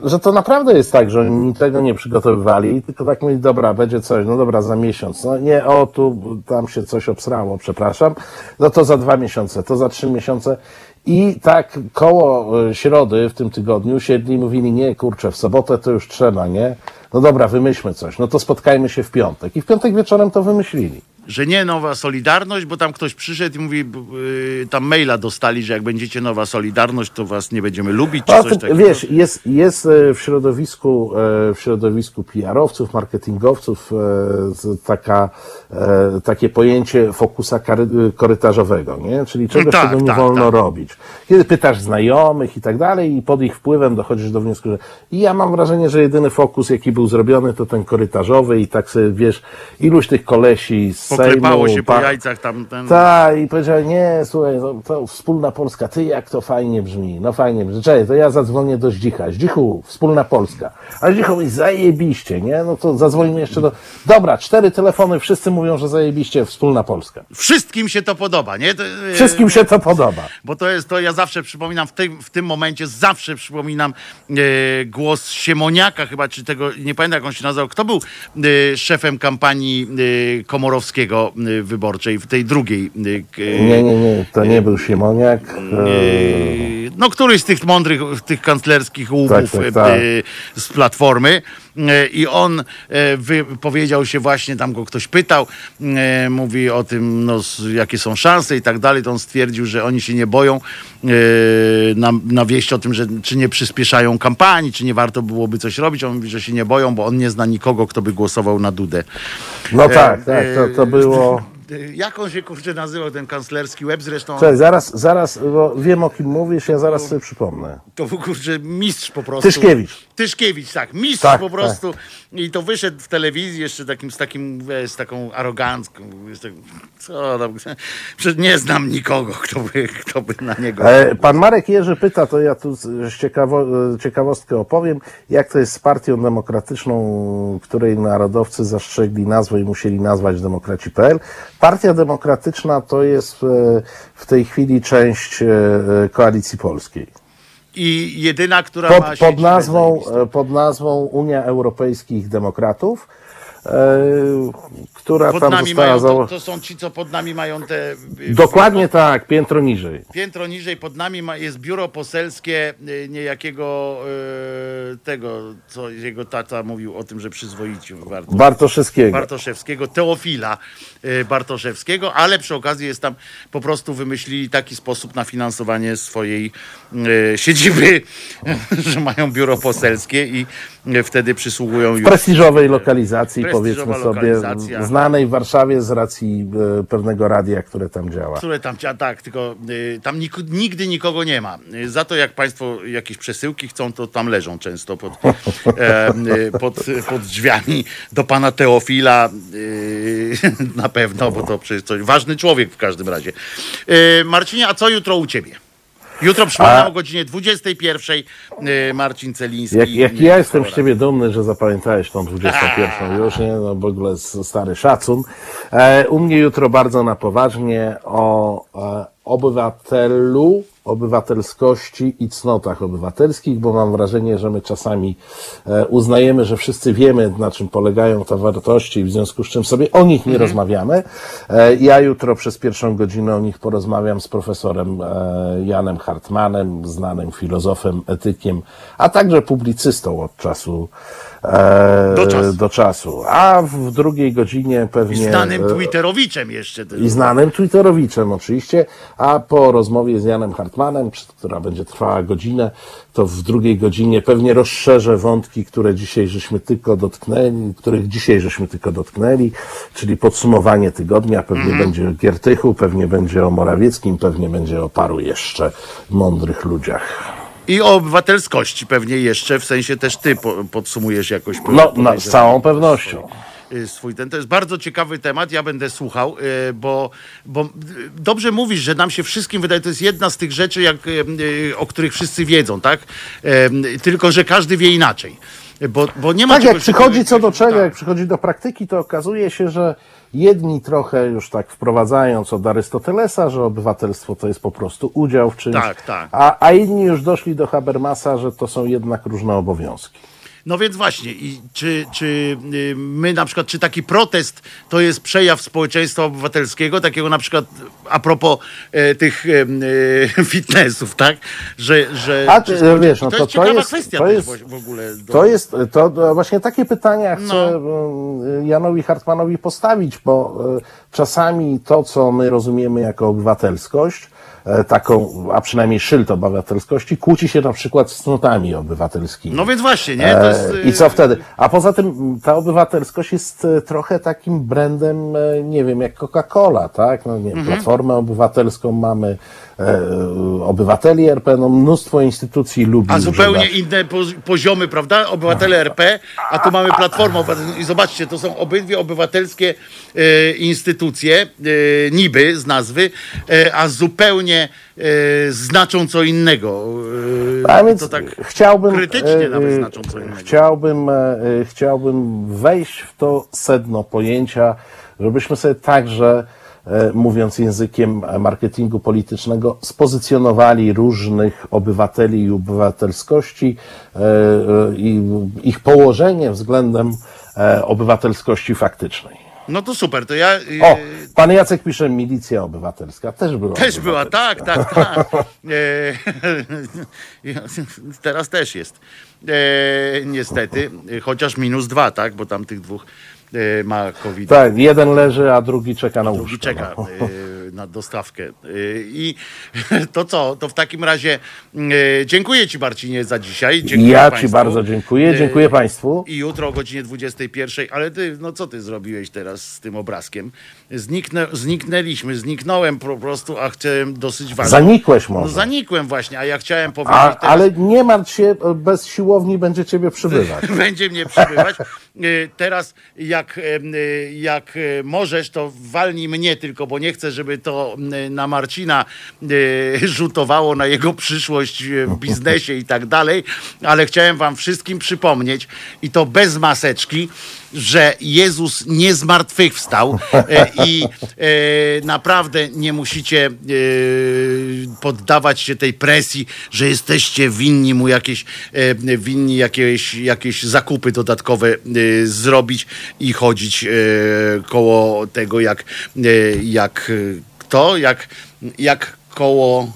że to naprawdę jest tak, że oni tego nie przygotowywali, tylko tak mówili, dobra, będzie coś, no dobra, za miesiąc. No nie, o, tu, tam się coś obsrało, przepraszam. No to za dwa miesiące, to za trzy miesiące. I tak koło e, środy w tym tygodniu siedli i mówili, nie, kurczę, w sobotę to już trzeba, nie? No dobra, wymyślmy coś. No to spotkajmy się w piątek. I w piątek wieczorem to wymyślili. Że nie nowa Solidarność, bo tam ktoś przyszedł i mówi, b- y, tam maila dostali, że jak będziecie nowa Solidarność, to was nie będziemy lubić, czy coś takiego. wiesz, jest, jest e, w środowisku, e, w środowisku PR-owców, marketingowców e, taka, takie pojęcie fokusa korytarzowego, nie? Czyli czegoś, Tak, czego nie tak, wolno tak. robić. Kiedy pytasz znajomych i tak dalej i pod ich wpływem dochodzisz do wniosku, że i ja mam wrażenie, że jedyny fokus, jaki był zrobiony, to ten korytarzowy i tak sobie, wiesz, iluś tych kolesi z Poklepało Sejmu, się po pa- jajcach tam ten... tak, i powiedział, nie, słuchaj, to, to wspólna Polska, ty jak to fajnie brzmi, no fajnie brzmi, czekaj, to ja zadzwonię do Zdzicha, Zdzichu, wspólna Polska, a Zdzichu mówi, zajebiście, nie, no to zadzwonimy jeszcze do, dobra, cztery telefony, wszyscy mówią, że zajebiście, wspólna Polska, Wszystkim się to podoba, nie? To, y, wszystkim się to podoba. Bo to jest to, ja zawsze przypominam, w tym, w tym momencie zawsze przypominam e, głos Siemoniaka chyba, czy tego, nie pamiętam jak on się nazywał, kto był e, szefem kampanii e, Komorowskiego e, wyborczej, w tej drugiej. E, k- Nie, nie, nie, to nie był Siemoniak, no któryś z tych mądrych, tych kanclerskich łupów Tak, tak, tak. z Platformy. E, I on e, wypowiedział się właśnie, tam go ktoś pytał, e, mówi o tym, no, jakie są szanse i tak dalej. To on stwierdził, że oni się nie boją na, na wieść o tym, że czy nie przyspieszają kampanii, czy nie warto byłoby coś robić. On mówi, że się nie boją, bo on nie zna nikogo, kto by głosował na Dudę. no tak, tak, to, to było... e, Jak on się kurczę nazywał, ten kanclerski web zresztą? Cześć, zaraz, zaraz, bo wiem o kim mówisz, ja zaraz sobie przypomnę. To był kurczę mistrz po prostu. Tyszkiewicz. Tyszkiewicz, tak. Mistrz Tak, po prostu. I to wyszedł w telewizji jeszcze takim, z takim, wiesz, z taką arogancką. wiesz, tak, Co tam? Przecież nie znam nikogo, kto by, kto by na niego. E, Pan Marek Jerzy pyta, to ja tu z ciekawo, e, ciekawostkę opowiem, jak to jest z partią demokratyczną, której narodowcy zastrzegli nazwę i musieli nazwać demokraci.pl. Partia demokratyczna to jest e, w tej chwili część e, e, koalicji polskiej. I jedyna, która Pod, ma pod, nazwą, pod nazwą Unia Europejskich Demokratów, która Pod tam nami została mają, to, to są ci, co pod nami mają te... y, Dokładnie tak, piętro niżej. Piętro niżej pod nami ma, jest biuro poselskie y, niejakiego tego, co jego tata mówił o tym, że przyzwoici warto. Bartoszewskiego. Bartoszewskiego, Teofila Bartoszewskiego, ale przy okazji jest tam, po prostu wymyślili taki sposób na finansowanie swojej siedziby, że mają biuro poselskie i wtedy przysługują w już prestiżowej lokalizacji, powiedzmy sobie, znanej w Warszawie z racji e, pewnego radia, które tam działa. które tam, dzia- tak, tylko y, tam nik, nigdy nikogo nie ma. Y, za to jak państwo jakieś przesyłki chcą, to tam leżą często pod, e, pod, pod drzwiami do pana Teofila na pewno, bo to przecież coś, ważny człowiek w każdym razie. Marcinie, a co jutro u ciebie? Jutro przypominam A- o godzinie 21 y, Marcin Celiński. Jak, jak ja jestem z ciebie dumny, że zapamiętałeś tą 21 już, nie? No w ogóle stary szacun. E, u mnie jutro bardzo na poważnie o e, obywatelu, obywatelskości i cnotach obywatelskich, bo mam wrażenie, że my czasami e, uznajemy, że wszyscy wiemy, na czym polegają te wartości i w związku z czym sobie o nich nie rozmawiamy. E, ja jutro przez pierwszą godzinę o nich porozmawiam z profesorem e, Janem Hartmanem, znanym filozofem, etykiem, a także publicystą od czasu e, Do czasu. do czasu. A w drugiej godzinie I pewnie... znanym e, Twitterowiczem jeszcze. i znanym Twitterowiczem oczywiście, a po rozmowie z Janem Hartmanem, która będzie trwała godzinę, to w drugiej godzinie pewnie rozszerzę wątki, które dzisiaj żeśmy tylko dotknęli, których dzisiaj żeśmy tylko dotknęli, czyli podsumowanie tygodnia, pewnie będzie o Giertychu, pewnie będzie o Morawieckim, pewnie będzie o paru jeszcze mądrych ludziach. I o obywatelskości pewnie jeszcze, w sensie też ty po, podsumujesz jakoś. No, no z całą pewnością. y, swój ten. To jest bardzo ciekawy temat, ja będę słuchał, y, bo, bo y, dobrze mówisz, że nam się wszystkim wydaje, to jest jedna z tych rzeczy, jak, o których wszyscy wiedzą, tak? Tylko, że każdy wie inaczej. Bo, bo nie ma Tak, jak przychodzi co do czego, tak. jak przychodzi do praktyki, to okazuje się, że jedni trochę już tak wprowadzając od Arystotelesa, że obywatelstwo to jest po prostu udział w czymś, Tak, tak. A, a inni już doszli do Habermasa, że to są jednak różne obowiązki. No więc właśnie, i czy, czy y, my na przykład, czy taki protest to jest przejaw społeczeństwa obywatelskiego, takiego na przykład a propos e, tych e, fitnessów, tak? Że, że, A, ty, społecze- wiesz, no to to- jest to ciekawa jest- kwestia to jest- w ogóle. Do... To jest, to, to właśnie takie pytania chcę No. Janowi Hartmanowi postawić, bo y, czasami to, co my rozumiemy jako obywatelskość, e, taką, a przynajmniej szyld obywatelskości, kłóci się na przykład z cnotami obywatelskimi. No więc właśnie, nie? Jest, E, y, I co wtedy? A poza tym ta obywatelskość jest e, trochę takim brandem, e, nie wiem, jak Coca-Cola, tak? No, nie, Mhm. Platformę Obywatelską mamy, e, obywateli RP, no mnóstwo instytucji lubi A zupełnie używać. inne poz- poziomy, prawda? Obywatele RP, a tu mamy Platformę Obywatelską. I zobaczcie, to są obydwie obywatelskie e, instytucje, e, niby z nazwy, e, a zupełnie e, znaczą co innego. E, A więc to tak chciałbym, krytycznie e, nawet e, znaczą co innego. Chciałbym, e, e, chciałbym wejść w to sedno pojęcia, żebyśmy sobie także, e, mówiąc językiem marketingu politycznego, spozycjonowali różnych obywateli i obywatelskości e, e, i ich położenie względem e, obywatelskości faktycznej. No to super, to ja... e, O, pan Jacek pisze, milicja obywatelska też była. Też była, tak, tak, tak. E, teraz też jest. E, niestety, chociaż minus dwa, tak, bo tam tych dwóch e, ma COVID. Tak, jeden leży, a drugi czeka na łóżko. Drugi czeka no. e, na dostawkę. E, I to co? To w takim razie dziękuję Ci Marcinie za dzisiaj. Dziękuję Ja państwu. Ci bardzo dziękuję, dziękuję Państwu. I jutro o godzinie 21. Ale ty, no co ty zrobiłeś teraz z tym obrazkiem? Zniknę, zniknęliśmy, zniknąłem po prostu, a chciałem dosyć ważnie. Zanikłeś No może. zanikłem właśnie, a ja chciałem powiedzieć A, teraz, ale nie martw się, bez siłowni będzie ciebie przybywać. będzie mnie przybywać. Y, Teraz jak, em, y, jak y, możesz, to walnij mnie tylko, bo nie chcę, żeby to na Marcina rzutowało na jego przyszłość w biznesie i tak dalej, ale chciałem wam wszystkim przypomnieć i to bez maseczki, że Jezus nie zmartwychwstał e, i e, naprawdę nie musicie e, poddawać się tej presji, że jesteście winni mu jakieś, winni jakieś, jakieś zakupy dodatkowe zrobić i chodzić koło tego jak, jak kto, jak, jak koło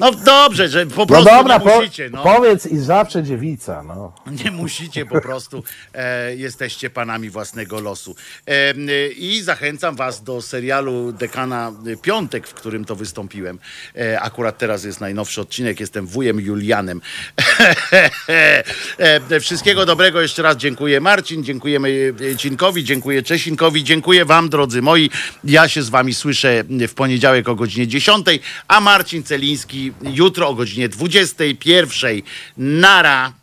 no dobrze, że po No prostu dobra, nie po, musicie. No. powiedz i zawsze dziewica, no. Nie musicie po prostu, e, jesteście panami własnego losu. E, m, I zachęcam was do serialu Dekana Piątek, w którym to wystąpiłem. E, akurat teraz jest najnowszy odcinek, jestem wujem Julianem. e, wszystkiego dobrego, jeszcze raz dziękuję Marcin, dziękujemy e, Cinkowi, dziękuję Czesinkowi, dziękuję wam drodzy moi. Ja się z wami słyszę w poniedziałek o godzinie 10, a Marcin Celiński jutro o godzinie 21. Nara.